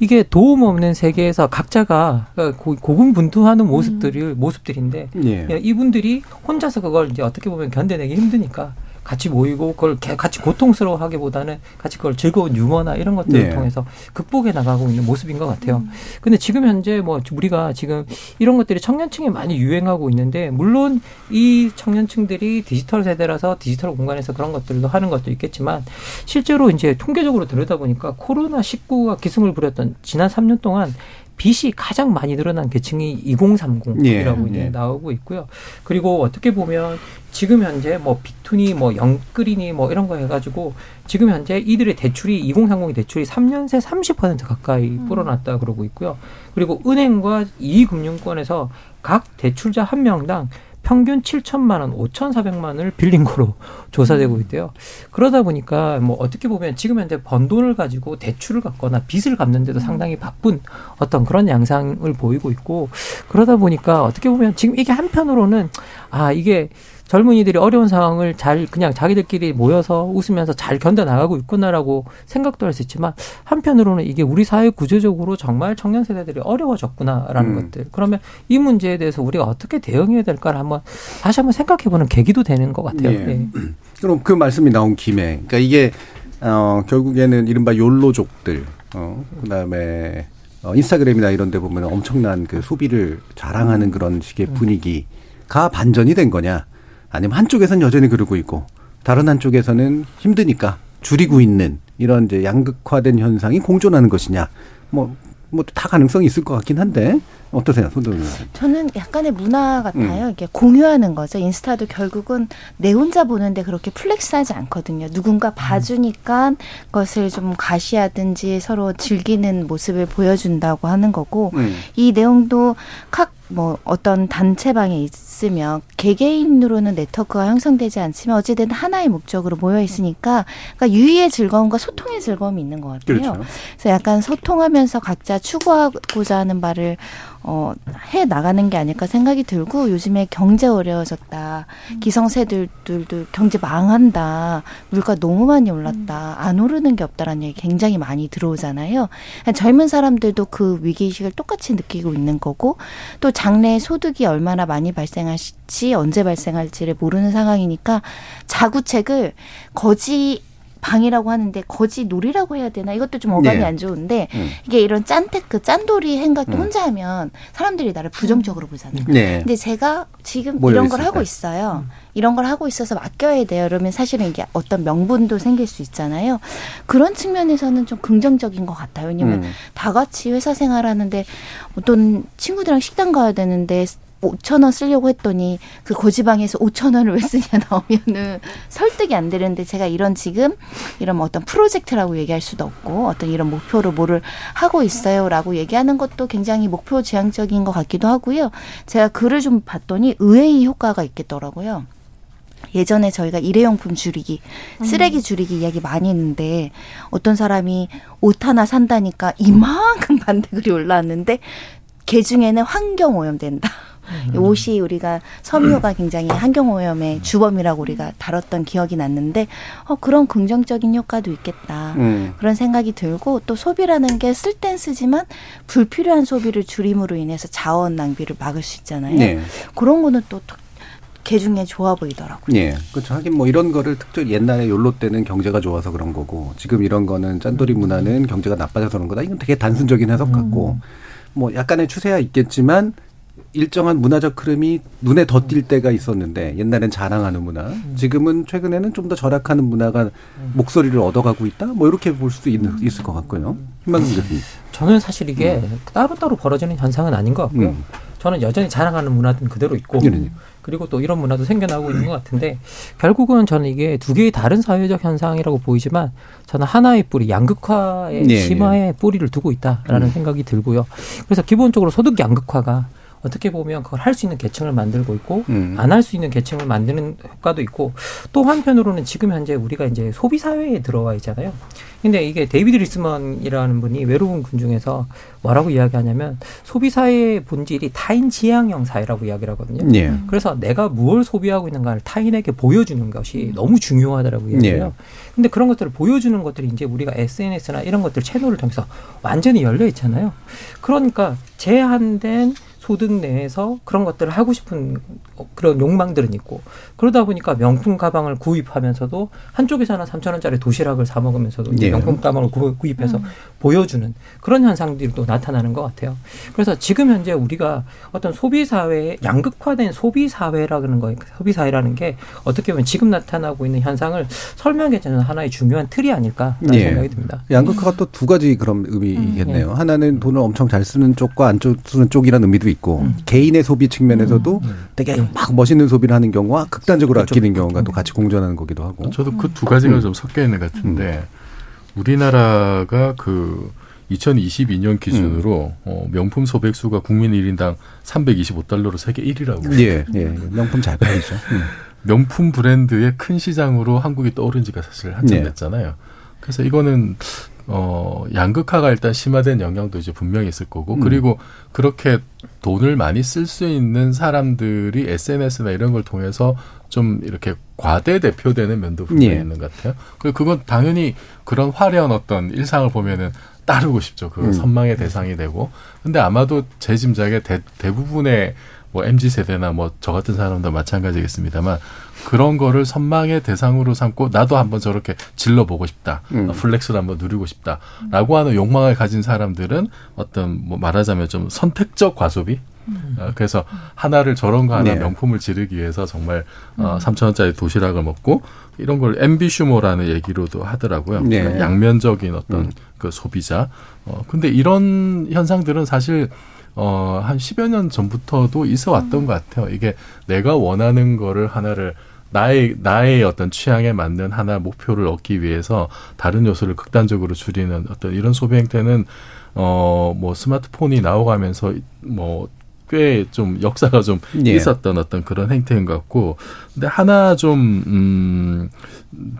이게 도움 없는 세계에서 각자가 그러니까 고군분투하는 모습들이 음. 모습들인데 예. 이분들이 혼자서 그걸 이제 어떻게 보면 견뎌내기 힘드니까 같이 모이고 그걸 같이 고통스러워하기보다는 같이 그걸 즐거운 유머나 이런 것들을 네. 통해서 극복해 나가고 있는 모습인 것 같아요. 음. 근데 지금 현재 뭐 우리가 지금 이런 것들이 청년층에 많이 유행하고 있는데 물론 이 청년층들이 디지털 세대라서 디지털 공간에서 그런 것들도 하는 것도 있겠지만 실제로 이제 통계적으로 들여다보니까 코로나 19가 기승을 부렸던 지난 3년 동안 빚이 가장 많이 늘어난 계층이 2030이라고 예, 이제 예. 나오고 있고요. 그리고 어떻게 보면 지금 현재 뭐 비투니 뭐 영끌이니 뭐 이런 거 해가지고 지금 현재 이들의 대출이 2030의 대출이 3년 새 30% 가까이 음. 불어났다 그러고 있고요. 그리고 은행과 이금융권에서 각 대출자 한 명당 평균 7천만 원, 5,400만 원을 빌린 거로 [LAUGHS] 조사되고 있대요. 그러다 보니까 뭐 어떻게 보면 지금 현재 번 돈을 가지고 대출을 갚거나 빚을 갚는데도 상당히 바쁜 어떤 그런 양상을 보이고 있고 그러다 보니까 어떻게 보면 지금 이게 한편으로는 아 이게 젊은이들이 어려운 상황을 잘 그냥 자기들끼리 모여서 웃으면서 잘 견뎌 나가고 있구나라고 생각도 할 수 있지만 한편으로는 이게 우리 사회 구조적으로 정말 청년 세대들이 어려워졌구나라는 음. 것들. 그러면 이 문제에 대해서 우리가 어떻게 대응해야 될까를 한번 다시 한번 생각해 보는 계기도 되는 것 같아요. 네. 네. [CLEARS THROAT] 그럼 그 말씀이 나온 김에 그러니까 이게 어 결국에는 이른바 욜로족들 어 그다음에 어 인스타그램이나 이런 데 보면 엄청난 그 소비를 자랑하는 그런 식의 음. 분위기가 반전이 된 거냐? 아니면 한쪽에서는 여전히 그러고 있고 다른 한쪽에서는 힘드니까 줄이고 있는 이런 이제 양극화된 현상이 공존하는 것이냐. 뭐, 뭐 다 가능성이 있을 것 같긴 한데 어떠세요, 손동현 저는 약간의 문화 같아요. 음. 이게 공유하는 거죠. 인스타도 결국은 내 혼자 보는데 그렇게 flex하지 않거든요. 누군가 봐주니까 음. 것을 좀 가시하든지 서로 즐기는 모습을 보여준다고 하는 거고 음. 이 내용도 각 뭐 어떤 단체방에 있으면 개개인으로는 네트워크가 형성되지 않지만 어쨌든 하나의 목적으로 모여 있으니까 그러니까 유희의 즐거움과 소통의 즐거움이 있는 것 같아요. 그렇죠. 그래서 약간 소통하면서 각자 추구하고자 하는 바를 어, 해 나가는 게 아닐까 생각이 들고 요즘에 경제 어려워졌다. 음. 기성세들도 경제 망한다. 물가 너무 많이 올랐다. 음. 안 오르는 게 없다라는 얘기 굉장히 많이 들어오잖아요. 젊은 사람들도 그 위기의식을 똑같이 느끼고 있는 거고 또 장래 소득이 얼마나 많이 발생할지 언제 발생할지를 모르는 상황이니까 자구책을 거지 방이라고 하는데 거지 놀이라고 해야 되나 이것도 좀 어감이 네. 안 좋은데 음. 이게 이런 짠테크 짠돌이 행각도 음. 혼자 하면 사람들이 나를 부정적으로 보잖아요. 네. 근데 제가 지금 이런 걸 하고 있어요. 음. 이런 걸 하고 있어서 맡겨야 돼요. 그러면 사실은 이게 어떤 명분도 생길 수 있잖아요. 그런 측면에서는 좀 긍정적인 것 같아요. 왜냐면 음. 다 같이 회사 생활하는데 어떤 친구들이랑 식당 가야 되는데 5천 원 쓰려고 했더니 그 고지방에서 5천 원을 왜 쓰냐 나오면은 설득이 안 되는데 제가 이런 지금 이런 뭐 어떤 프로젝트라고 얘기할 수도 없고 어떤 이런 목표로 뭐를 하고 있어요라고 얘기하는 것도 굉장히 목표 지향적인 것 같기도 하고요. 제가 글을 좀 봤더니 의외의 효과가 있겠더라고요. 예전에 저희가 일회용품 줄이기, 쓰레기 줄이기 이야기 많이 했는데 어떤 사람이 옷 하나 산다니까 이만큼 [LAUGHS] 반대글이 올라왔는데 개 중에는 환경 오염된다. 음. 옷이 우리가 섬유가 굉장히 환경오염의 주범이라고 우리가 다뤘던 기억이 났는데 어 그런 긍정적인 효과도 있겠다 음. 그런 생각이 들고 또 소비라는 게 쓸 땐 쓰지만 불필요한 소비를 줄임으로 인해서 자원 낭비를 막을 수 있잖아요. 네. 그런 거는 또 개중에 좋아 보이더라고요. 예. 그렇죠. 하긴 뭐 이런 거를 특별히 옛날에 욜로 때는 경제가 좋아서 그런 거고 지금 이런 거는 짠돌이 문화는 경제가 나빠져서 그런 거다. 이건 되게 단순적인 해석 같고 음. 뭐 약간의 추세야 있겠지만 일정한 문화적 흐름이 눈에 더 띌 때가 있었는데 옛날엔 자랑하는 문화, 지금은 최근에는 좀 더 절약하는 문화가 목소리를 얻어가고 있다. 뭐 이렇게 볼 수도 있, 있을 것 같고요. 희망님 교수님. 저는 사실 이게 음. 따로따로 벌어지는 현상은 아닌 것 같고요. 음. 저는 여전히 자랑하는 문화는 그대로 있고 네. 그리고 또 이런 문화도 생겨나고 있는 것 같은데 결국은 저는 이게 두 개의 다른 사회적 현상이라고 보이지만 저는 하나의 뿌리 양극화의 네, 심화의 네. 뿌리를 두고 있다라는 음. 생각이 들고요. 그래서 기본적으로 소득 양극화가 어떻게 보면 그걸 할 수 있는 계층을 만들고 있고 음. 안할 수 있는 계층을 만드는 효과도 있고 또 한편으로는 지금 현재 우리가 이제 소비 사회에 들어와 있잖아요. 근데 이게 데이비드 리스먼이라는 분이 외로운 군중에서 뭐라고 이야기하냐면 소비 사회의 본질이 타인 지향형 사회라고 이야기를 하거든요. 예. 그래서 내가 무엇을 소비하고 있는가를 타인에게 보여주는 것이 너무 중요하다라고 이야기해요. 예. 근데 그런 것들을 보여주는 것들이 이제 우리가 SNS나 이런 것들 채널을 통해서 완전히 열려 있잖아요. 그러니까 제한된 소득 내에서 그런 것들을 하고 싶은 그런 욕망들은 있고 그러다 보니까 명품 가방을 구입하면서도 한쪽에서는 3천 원짜리 도시락을 사 먹으면서도 네. 명품 가방을 구입해서 음. 보여주는 그런 현상들이 또 나타나는 것 같아요. 그래서 지금 현재 우리가 어떤 소비 사회에 양극화된 소비 사회라는 거, 소비 사회라는 게 어떻게 보면 지금 나타나고 있는 현상을 설명해 주는 하나의 중요한 틀이 아닐까라는 네. 생각이 듭니다. 양극화가 또 두 가지 그럼 의미겠네요. 음, 네. 하나는 돈을 엄청 잘 쓰는 쪽과 안 쓰는 쪽이라는 의미도 있고 음. 개인의 소비 측면에서도 음. 되게 막 멋있는 소비를 하는 경우와 극단적으로 그렇죠. 아끼는 경우가 또 같이 공존하는 거기도 하고. 저도 그 두 가지가 음. 좀 섞여 있는 것 같은데 음. 우리나라가 그 2022년 기준으로 음. 어, 명품 소백수가 국민 1인당 325달러로 세계 1위라고. 예, 예. 명품 잘 팔리죠. 음. [LAUGHS] 명품 브랜드의 큰 시장으로 한국이 떠오른 지가 사실 한참 네. 됐잖아요. 그래서 이거는 어, 양극화가 일단 심화된 영향도 이제 분명히 있을 거고, 음. 그리고 그렇게 돈을 많이 쓸 수 있는 사람들이 SNS나 이런 걸 통해서 좀 이렇게 과대 대표되는 면도 분명히 예. 있는 것 같아요. 그리고 그건 당연히 그런 화려한 어떤 일상을 보면은 따르고 싶죠. 그 음. 선망의 대상이 되고. 근데 아마도 제 짐작에 대, 대부분의 뭐 MZ 세대나 뭐 저 같은 사람도 마찬가지겠습니다만 그런 거를 선망의 대상으로 삼고 나도 한번 저렇게 질러 보고 싶다. 음. flex를 한번 누리고 싶다라고 하는 욕망을 가진 사람들은 어떤 뭐 말하자면 좀 선택적 과소비 음. 어, 그래서 하나를 저런 거 하나 네. 명품을 지르기 위해서 정말 어, 3천 음. 원짜리 도시락을 먹고 이런 걸 엠비슈모라는 얘기로도 하더라고요. 네. 양면적인 어떤 음. 그 소비자. 어 근데 이런 현상들은 사실 어, 한 10여 년 전부터도 있어 왔던 음. 것 같아요. 이게 내가 원하는 거를 하나를 나의, 나의 어떤 취향에 맞는 하나 목표를 얻기 위해서 다른 요소를 극단적으로 줄이는 어떤 이런 소비 행태는 어, 뭐 스마트폰이 나오가면서 뭐 꽤 좀 역사가 좀 예. 있었던 어떤 그런 행태인 것 같고 근데 하나 좀, 음,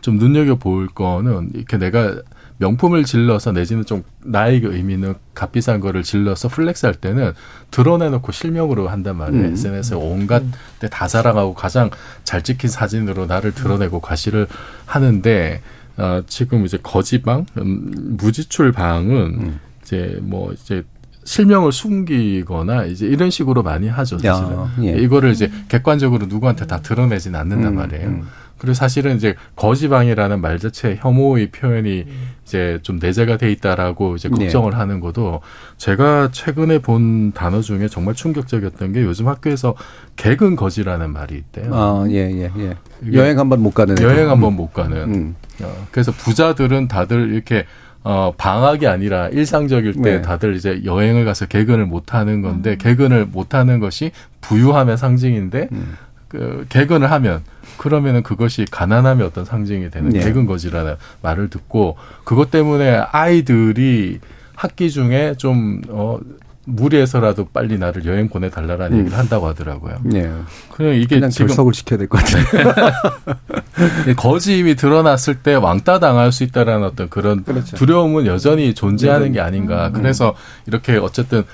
좀 눈여겨 볼 거는 이렇게 내가 명품을 질러서 내지는 좀 나의 그 의미는 값비싼 거를 질러서 flex 할 때는 드러내놓고 실명으로 한단 말이에요. 음. SNS에 온갖 데 다 자랑하고 가장 잘 찍힌 사진으로 나를 드러내고 과시를 하는데 어, 지금 이제 거지방, 음, 무지출 방은 음. 이제 뭐 이제 실명을 숨기거나 이제 이런 식으로 많이 하죠 사실은 야, 예. 이거를 이제 객관적으로 누구한테 다 드러내지는 않는단 음, 말이에요. 음. 그리고 사실은 이제 거지방이라는 말 자체 혐오의 표현이 음. 이제 좀 내재가 돼 있다라고 이제 네. 걱정을 네. 하는 것도 제가 최근에 본 단어 중에 정말 충격적이었던 게 요즘 학교에서 개근 거지라는 말이 있대요. 아, 예, 예, 예. 여행 한 번 못 가는. 여행 한 번 못 가는. 음. 어, 그래서 부자들은 다들 이렇게 어, 방학이 아니라 일상적일 때 네. 다들 이제 여행을 가서 개근을 못 하는 건데, 음. 개근을 못 하는 것이 부유함의 상징인데, 음. 그 개근을 하면 그러면은 그것이 가난함의 어떤 상징이 되는 네. 개근 거지라는 말을 듣고 그것 때문에 아이들이 학기 중에 좀 어, 무리해서라도 빨리 나를 여행 보내 달라라는 음. 얘기를 한다고 하더라고요. 네. 그냥 이게 그냥 지금 결석을 시켜야 될 것 같아요. [LAUGHS] 거짓이 드러났을 때 왕따 당할 수 있다라는 어떤 그런 그렇죠. 두려움은 여전히 존재하는 게 아닌가. 음. 그래서 이렇게 어쨌든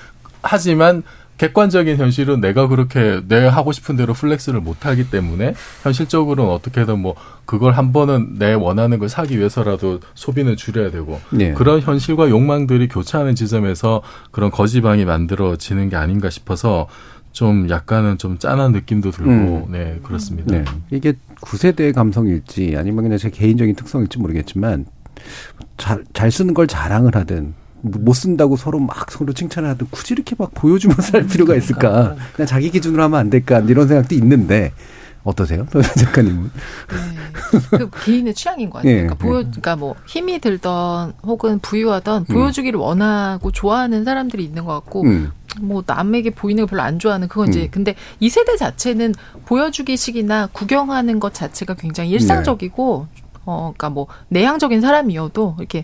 하지만 객관적인 현실은 내가 그렇게 내 하고 싶은 대로 flex를 못 하기 때문에 현실적으로는 어떻게든 뭐 그걸 한 번은 내 원하는 걸 사기 위해서라도 소비는 줄여야 되고 네. 그런 현실과 욕망들이 교차하는 지점에서 그런 거지방이 만들어지는 게 아닌가 싶어서 좀 약간은 좀 짠한 느낌도 들고 음. 네 그렇습니다. 네. 이게 구세대의 감성일지 아니면 그냥 제 개인적인 특성일지 모르겠지만 잘, 잘 쓰는 걸 자랑을 하든 못 쓴다고 서로 막 서로 칭찬을 하든 굳이 이렇게 막 보여주면서 할 필요가 있을까? 그냥 자기 기준으로 하면 안 될까? 이런 생각도 있는데 어떠세요, [LAUGHS] 작가님은? 네, 그 개인의 취향인 것 같아요. 네, 그러니까 보여, 그러니까 뭐 힘이 들던 혹은 부유하던 음. 보여주기를 원하고 좋아하는 사람들이 있는 것 같고. 음. 뭐 남에게 보이는 걸 별로 안 좋아하는 그건 이제 음. 근데 이 세대 자체는 보여주기식이나 구경하는 것 자체가 굉장히 일상적이고 네. 어 그러니까 뭐 내향적인 사람이어도 이렇게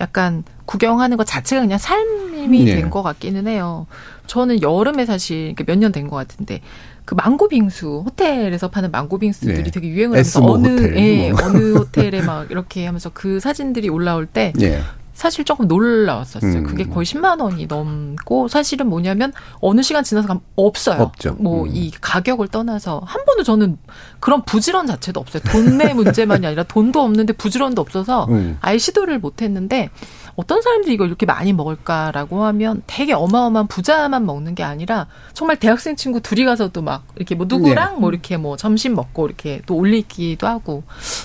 약간 구경하는 것 자체가 그냥 삶이 네. 된것 같기는 해요. 저는 여름에 사실 몇 년 된 것 같은데 그 망고 빙수 호텔에서 파는 망고 빙수들이 네. 되게 유행을 하면서 어느 호텔. 예, 뭐. 어느 호텔에 막 이렇게 하면서 그 사진들이 올라올 때 네. 사실 조금 놀라웠었어요. 음. 그게 거의 10만 원이 넘고 사실은 뭐냐면 어느 시간 지나서 없어요. 없죠. 뭐이 음. 가격을 떠나서 한 번도 저는 그런 부지런 자체도 없어요. 돈내 문제만이 아니라 돈도 없는데 부지런도 없어서 음. 아예 시도를 못 했는데 어떤 사람들이 이걸 이렇게 많이 먹을까라고 하면 되게 어마어마한 부자만 먹는 게 아니라 정말 대학생 친구 둘이 가서도 막 이렇게 뭐 누구랑 네. 뭐 이렇게 뭐 점심 먹고 이렇게 또 올리기도 하고.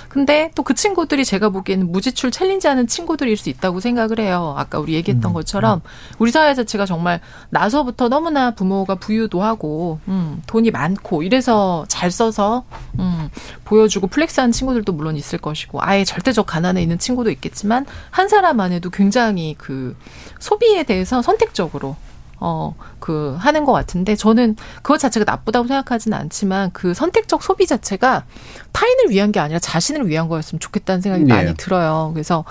근데 또 그 친구들이 제가 보기에는 무지출 challenge 하는 친구들일 수 있다고 생각을 해요. 아까 우리 얘기했던 음. 것처럼 우리 사회 자체가 정말 나서부터 너무나 부모가 부유도 하고 음, 돈이 많고 이래서 잘 써서 음, 보여주고 flex하는 친구들도 물론 있을 것이고 아예 절대적 가난에 있는 친구도 있겠지만 한 사람 안에도 굉장히 그 소비에 대해서 선택적으로 어, 그, 하는 것 같은데, 저는 그것 자체가 나쁘다고 생각하지는 않지만, 그 선택적 소비 자체가 타인을 위한 게 아니라 자신을 위한 거였으면 좋겠다는 생각이 네. 많이 들어요. 그래서,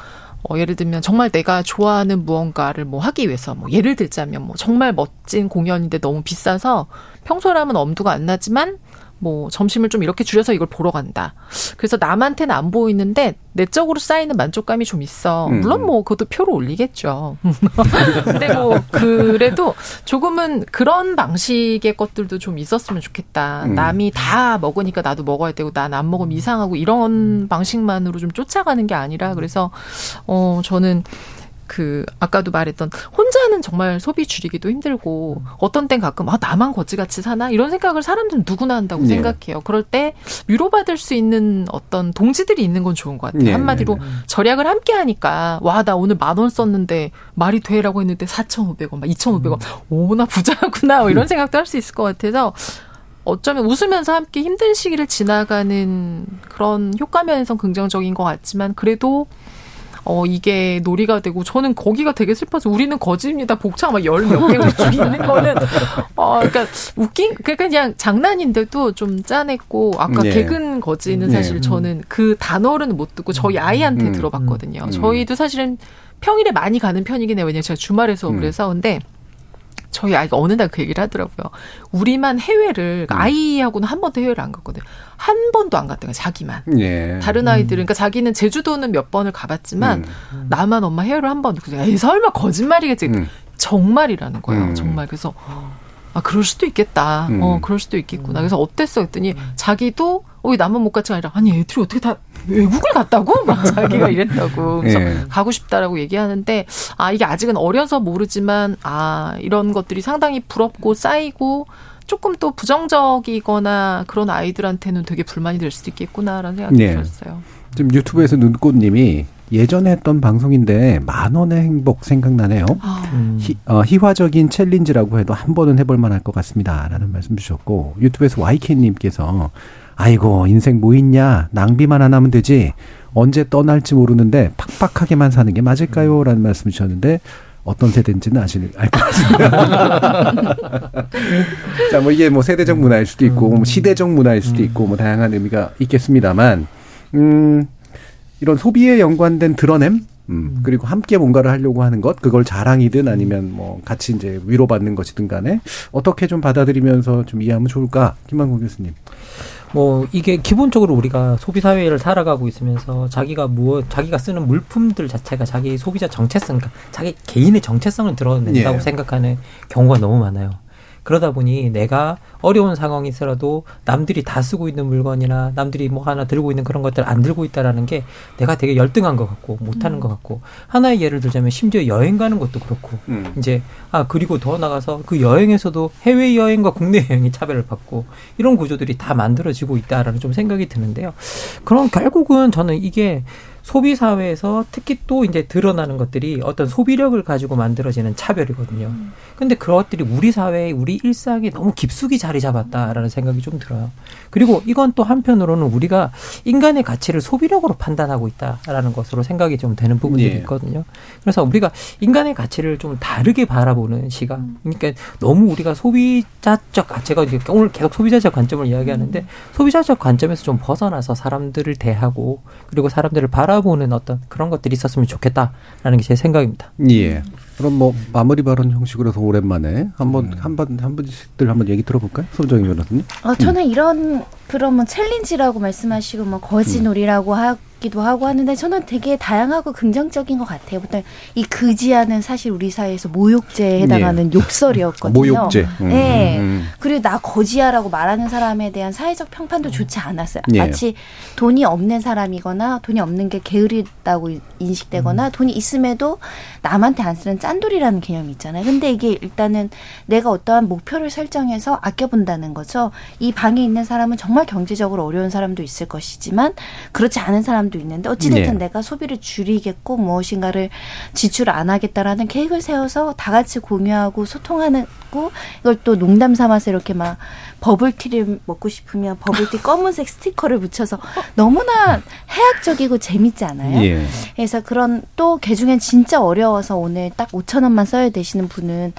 어, 예를 들면 정말 내가 좋아하는 무언가를 뭐 하기 위해서 뭐 예를 들자면 뭐 정말 멋진 공연인데 너무 비싸서 평소라면 엄두가 안 나지만 뭐 점심을 좀 이렇게 줄여서 이걸 보러 간다. 그래서 남한테는 안 보이는데 내적으로 쌓이는 만족감이 좀 있어. 음. 물론 뭐 그것도 표로 올리겠죠. [LAUGHS] 근데 뭐 그래도 조금은 그런 방식의 것들도 좀 있었으면 좋겠다. 음. 남이 다 먹으니까 나도 먹어야 되고 난 안 먹으면 이상하고 이런 방식만으로 좀 쫓아가는 게 아니라 그래서 어 저는 그 아까도 말했던 혼자는 정말 소비 줄이기도 힘들고 어떤 땐 가끔 아 나만 거지같이 사나 이런 생각을 사람들은 누구나 한다고 네. 생각해요. 그럴 때 위로받을 수 있는 어떤 동지들이 있는 건 좋은 것 같아요. 네. 한마디로 절약을 함께 하니까 와 나 오늘 만 원 썼는데 말이 돼라고 했는데 4,500원, 막 2,500원. 음. 오나 부자구나 뭐 이런 음. 생각도 할 수 있을 것 같아서 어쩌면 웃으면서 함께 힘든 시기를 지나가는 그런 효과면에서 긍정적인 것 같지만 그래도 어, 이게 놀이가 되고 저는 거기가 되게 슬퍼서 우리는 거지입니다. 복창 막 열몇쭉 [LAUGHS] 있는 거는 어, 그러니까 웃긴 그러니까 그냥 장난인데도 좀 짠했고 아까 네. 개근 거지는 사실 네. 저는 그 단어는 못 듣고 저희 아이한테 음. 들어봤거든요. 음. 저희도 사실은 평일에 많이 가는 편이긴 해요. 왜냐면 제가 주말에 수업을 음. 해서 근데 저희 아이가 어느 날 그 얘기를 하더라고요. 우리만 해외를 음. 아이하고는 한 번도 해외를 안 갔거든요. 한 번도 안 갔대요. 자기만. 예. 다른 아이들은 그러니까 자기는 제주도는 몇 번을 가봤지만 음. 나만 엄마 해외를 한 번. 그래서 에이 설마 거짓말이겠지. 음. 정말이라는 거예요. 음. 정말 그래서 아 그럴 수도 있겠다. 음. 어 그럴 수도 있겠구나. 그래서 어땠어 했더니 자기도 어, 왜 나만 못 갔지 아니라 아니 애들이 어떻게 다 외국을 갔다고 막 [LAUGHS] 자기가 이랬다고 그래서 예. 가고 싶다라고 얘기하는데 아 이게 아직은 어려서 모르지만 아 이런 것들이 상당히 부럽고 쌓이고 조금 또 부정적이거나 그런 아이들한테는 되게 불만이 될 수도 있겠구나라는 생각이 네. 들었어요. 지금 유튜브에서 눈꽃님이 예전에 했던 방송인데 만 원의 행복 생각나네요. 아. 희, 어, 희화적인 챌린지라고 해도 한 번은 해볼 만할 것 같습니다라는 말씀 주셨고 유튜브에서 YK님께서 아이고 인생 뭐 있냐? 낭비만 안 하면 되지. 언제 떠날지 모르는데 팍팍하게만 사는 게 맞을까요?라는 말씀 주셨는데 어떤 세대인지는 아실 알것 같습니다. [LAUGHS] 자, 뭐 이게 뭐 세대적 문화일 수도 있고 뭐 시대적 문화일 수도 있고 뭐 다양한 의미가 있겠습니다만 음 이런 소비에 연관된 드러냄? 음, 그리고 함께 뭔가를 하려고 하는 것, 그걸 자랑이든 아니면 뭐 같이 이제 위로받는 것이든 간에 어떻게 좀 받아들이면서 좀 이해하면 좋을까? 김만국 교수님. 뭐 이게 기본적으로 우리가 소비 사회를 살아가고 있으면서 자기가 무엇 자기가 쓰는 물품들 자체가 자기 소비자 정체성, 그러니까 자기 개인의 정체성을 드러낸다고 예. 생각하는 경우가 너무 많아요. 그러다 보니 내가 어려운 상황이 있어도 남들이 다 쓰고 있는 물건이나 남들이 뭐 하나 들고 있는 그런 것들 안 들고 있다라는 게 내가 되게 열등한 것 같고 못하는 음. 것 같고 하나의 예를 들자면 심지어 여행 가는 것도 그렇고 음. 이제 아 그리고 더 나가서 그 여행에서도 해외 여행과 국내 여행이 차별을 받고 이런 구조들이 다 만들어지고 있다라는 좀 생각이 드는데요. 그럼 결국은 저는 이게 소비 사회에서 특히 또 이제 드러나는 것들이 어떤 소비력을 가지고 만들어지는 차별이거든요. 음. 근데 그것들이 우리 사회에 우리 일상에 너무 깊숙이 자리 잡았다라는 생각이 좀 들어요. 그리고 이건 또 한편으로는 우리가 인간의 가치를 소비력으로 판단하고 있다라는 것으로 생각이 좀 되는 부분들이 예. 있거든요. 그래서 우리가 인간의 가치를 좀 다르게 바라보는 시각. 음. 그러니까 너무 우리가 소비자적 가치가 오늘 계속 소비자적 관점을 이야기하는데 음. 소비자적 관점에서 좀 벗어나서 사람들을 대하고 그리고 사람들을 바라 바라보는 어떤 그런 것들이 있었으면 좋겠다라는 게 제 생각입니다. 예. 그럼 뭐 마무리 발언 형식으로 서 오랜만에 한번 한번 한 분씩들 한번 얘기 들어볼까요, 손정희 변호사님? 어, 저는 음. 이런 그러면 챌린지라고 말씀하시고 뭐 거지놀이라고 음. 기도 하고 하는데 저는 되게 다양하고 긍정적인 것 같아요. 보통 이 그지야는 사실 우리 사회에서 모욕죄에 해당하는 예. 욕설이었거든요. 모욕죄. 음. 네. 음. 그리고 나 거지야라고 말하는 사람에 대한 사회적 평판도 좋지 않았어요. 예. 마치 돈이 없는 사람이거나 돈이 없는 게 게으르다고 인식되거나 음. 돈이 있음에도 남한테 안 쓰는 짠돌이라는 개념이 있잖아요. 근데 이게 일단은 내가 어떠한 목표를 설정해서 아껴본다는 거죠. 이 방에 있는 사람은 정말 경제적으로 어려운 사람도 있을 것이지만 그렇지 않은 사람 도 있는데 어찌됐든 네. 내가 소비를 줄이겠고 무엇인가를 지출 안 하겠다라는 계획을 세워서 다 같이 공유하고 소통하는 고 이걸 또 농담 삼아서 이렇게 막 버블티를 먹고 싶으면 버블티 [LAUGHS] 검은색 스티커를 붙여서 너무나 해학적이고 재밌지 않아요? 예. 그래서 그런 또 개중엔 진짜 어려워서 오늘 딱 5천 원만 써야 되시는 분은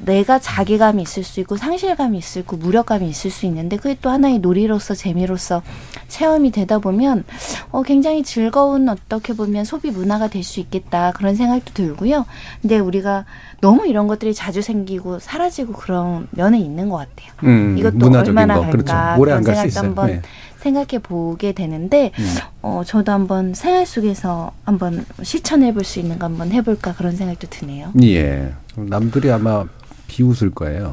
내가 자괴감이 있을 수 있고 상실감이 있을 수 있고 무력감이 있을 수 있는데 그게 또 하나의 놀이로서 재미로서 체험이 되다 보면 어 굉장히 즐거운 어떻게 보면 소비 문화가 될 수 있겠다 그런 생각도 들고요. 근데 우리가 너무 이런 것들이 자주 생기고 사라지고 그런 면은 있는 것 같아요. 음, 이것도 얼마나 거. 갈까 그렇죠. 그런 생각도 한번 네. 생각해 보게 되는데 음. 어 저도 한번 생활 속에서 한번 실천해 볼 수 있는 거 한번 해볼까 그런 생각도 드네요. 예. 남들이 아마 비웃을 거예요.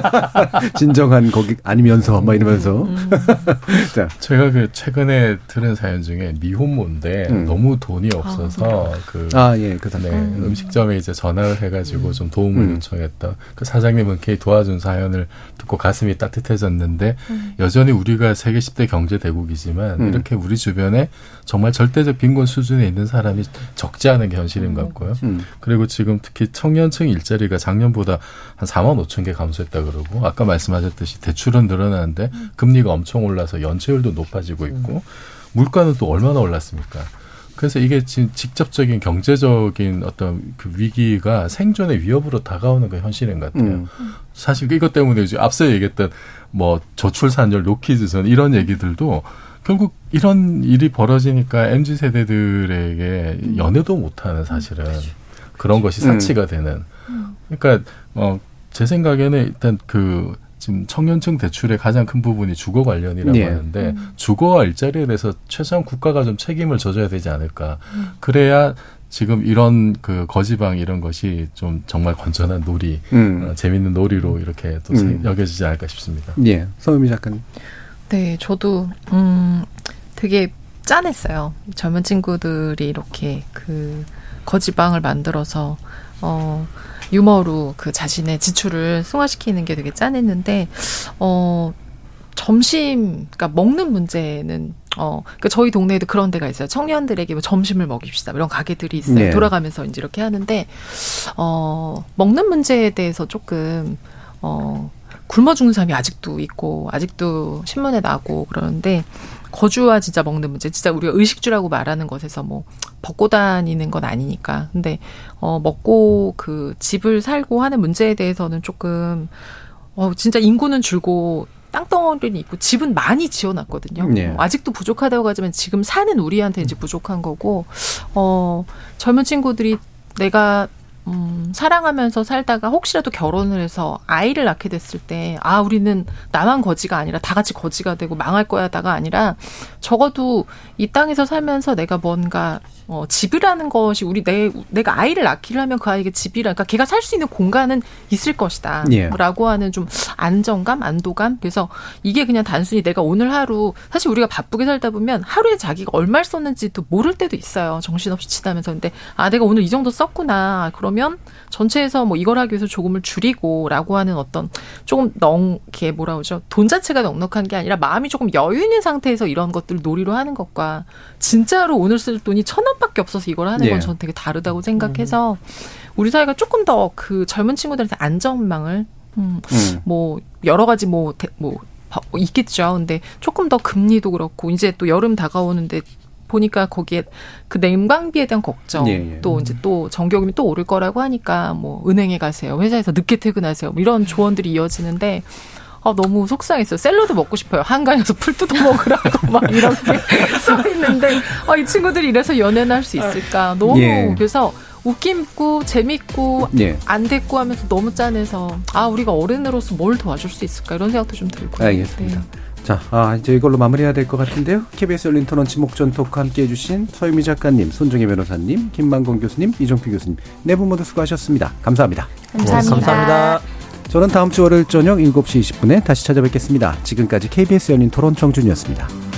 [LAUGHS] 진정한 거기 아니면서 막 이러면서. 음. [LAUGHS] 자, 제가 그 최근에 들은 사연 중에 미혼모인데 음. 너무 돈이 없어서 아, 그 아, 예, 그 네, 음. 식점에 이제 전화를 해가지고 음. 좀 도움을 음. 요청했던 그 사장님은 걔 도와준 사연을 듣고 가슴이 따뜻해졌는데 음. 여전히 우리가 세계 10대 경제 대국이지만 이렇게 우리 주변에 정말 절대적 빈곤 수준에 있는 사람이 적지 않은 게 현실인 것 같고요. 그리고 지금 특히 청년층 일자리가 작년보다 한 4만 5천 개 감소했다 그러고 아까 말씀하셨듯이 대출은 늘어나는데 금리가 엄청 올라서 연체율도 높아지고 있고 물가는 또 얼마나 올랐습니까? 그래서 이게 지금 직접적인 경제적인 어떤 그 위기가 생존의 위협으로 다가오는 게 현실인 것 같아요. 음. 사실 이것 때문에 이제 앞서 얘기했던 뭐 저출산율, 노키즈선 이런 얘기들도 결국 이런 일이 벌어지니까 mz 세대들에게 연애도 못하는 사실은 그렇죠. 그런 것이 사치가 음. 되는. 그러니까 어 제 생각에는 일단 그 지금 청년층 대출의 가장 큰 부분이 주거 관련이라고 네. 하는데 음. 주거와 일자리에 대해서 최소한 국가가 좀 책임을 져줘야 되지 않을까. 음. 그래야 지금 이런 그 거지방 이런 것이 좀 정말 건전한 놀이, 음. 어, 재밌는 놀이로 이렇게 또 음. 여겨지지 않을까 싶습니다. 예, 서유미 작가님. 네, 저도 음 되게 짠했어요. 젊은 친구들이 이렇게 그 거지방을 만들어서 어 유머로 그 자신의 지출을 승화시키는 게 되게 짠했는데 어 점심 그러니까 먹는 문제는 어 그러니까 저희 동네에도 그런 데가 있어요. 청년들에게 뭐 점심을 먹입시다. 이런 가게들이 있어요. 네. 돌아가면서 이제 이렇게 하는데 어 먹는 문제에 대해서 조금 어 굶어 죽는 사람이 아직도 있고 아직도 신문에 나고 그러는데 거주와 진짜 먹는 문제, 진짜 우리가 의식주라고 말하는 것에서 뭐 벗고 다니는 건 아니니까. 근데 어 먹고 그 집을 살고 하는 문제에 대해서는 조금 어 진짜 인구는 줄고 땅덩어리는 있고 집은 많이 지어놨거든요. 네. 아직도 부족하다고 하지만 지금 사는 우리한테 이제 부족한 거고 어 젊은 친구들이 내가 음, 사랑하면서 살다가 혹시라도 결혼을 해서 아이를 낳게 됐을 때, 아, 우리는 나만 거지가 아니라 다 같이 거지가 되고 망할 거야다가 아니라 적어도 이 땅에서 살면서 내가 뭔가 어, 집이라는 것이 우리 내 내가 아이를 낳기를 하면 그 아이에게 집이라 그러니까 걔가 살 수 있는 공간은 있을 것이다. 예. 라고 하는 좀 안정감, 안도감. 그래서 이게 그냥 단순히 내가 오늘 하루 사실 우리가 바쁘게 살다 보면 하루에 자기가 얼마를 썼는지도 모를 때도 있어요. 정신없이 치다면서 근데 아 내가 오늘 이 정도 썼구나. 그러면 전체에서 뭐 이걸 하기 위해서 조금을 줄이고라고 하는 어떤 조금 넉, 이게 뭐라 그러죠? 돈 자체가 넉넉한 게 아니라 마음이 조금 여유 있는 상태에서 이런 것들을 놀이로 하는 것과 진짜로 오늘 쓸 돈이 천 원밖에 없어서 이걸 하는 건 예. 저는 되게 다르다고 생각해서 우리 사회가 조금 더 그 젊은 친구들한테 안전망을 음, 음. 뭐 여러 가지 뭐뭐 뭐, 뭐 있겠죠. 근데 조금 더 금리도 그렇고 이제 또 여름 다가오는데 보니까 거기에 그 냉방비에 대한 걱정 예, 예. 또 이제 또 전기요금이 또 오를 거라고 하니까 뭐 은행에 가세요 회사에서 늦게 퇴근하세요 뭐 이런 조언들이 이어지는데 아, 너무 속상했어요. 샐러드 먹고 싶어요. 한강에서 풀 뜯어 먹으라고 [LAUGHS] 막 이렇게 [LAUGHS] 써 있는데, 아, 이 친구들이 이래서 연애는 할 수 있을까. 너무 예. 그래서 웃기고 재밌고 예. 안 됐고 하면서 너무 짠해서 아, 우리가 어른으로서 뭘 도와줄 수 있을까 이런 생각도 좀 들고. 알겠습니다. 네. 자, 아, 이제 이걸로 마무리해야 될 것 같은데요. KBS 열린 토론 지목 전토크 함께 해주신 서유미 작가님, 손정혜 변호사님, 김만건 교수님, 이정표 교수님, 네 분 모두 수고하셨습니다 감사합니다. 네, 감사합니다. 고맙습니다. 감사합니다. 저는 다음 주 월요일 저녁 7시 20분에 다시 찾아뵙겠습니다. 지금까지 KBS 열린 토론 청준이었습니다.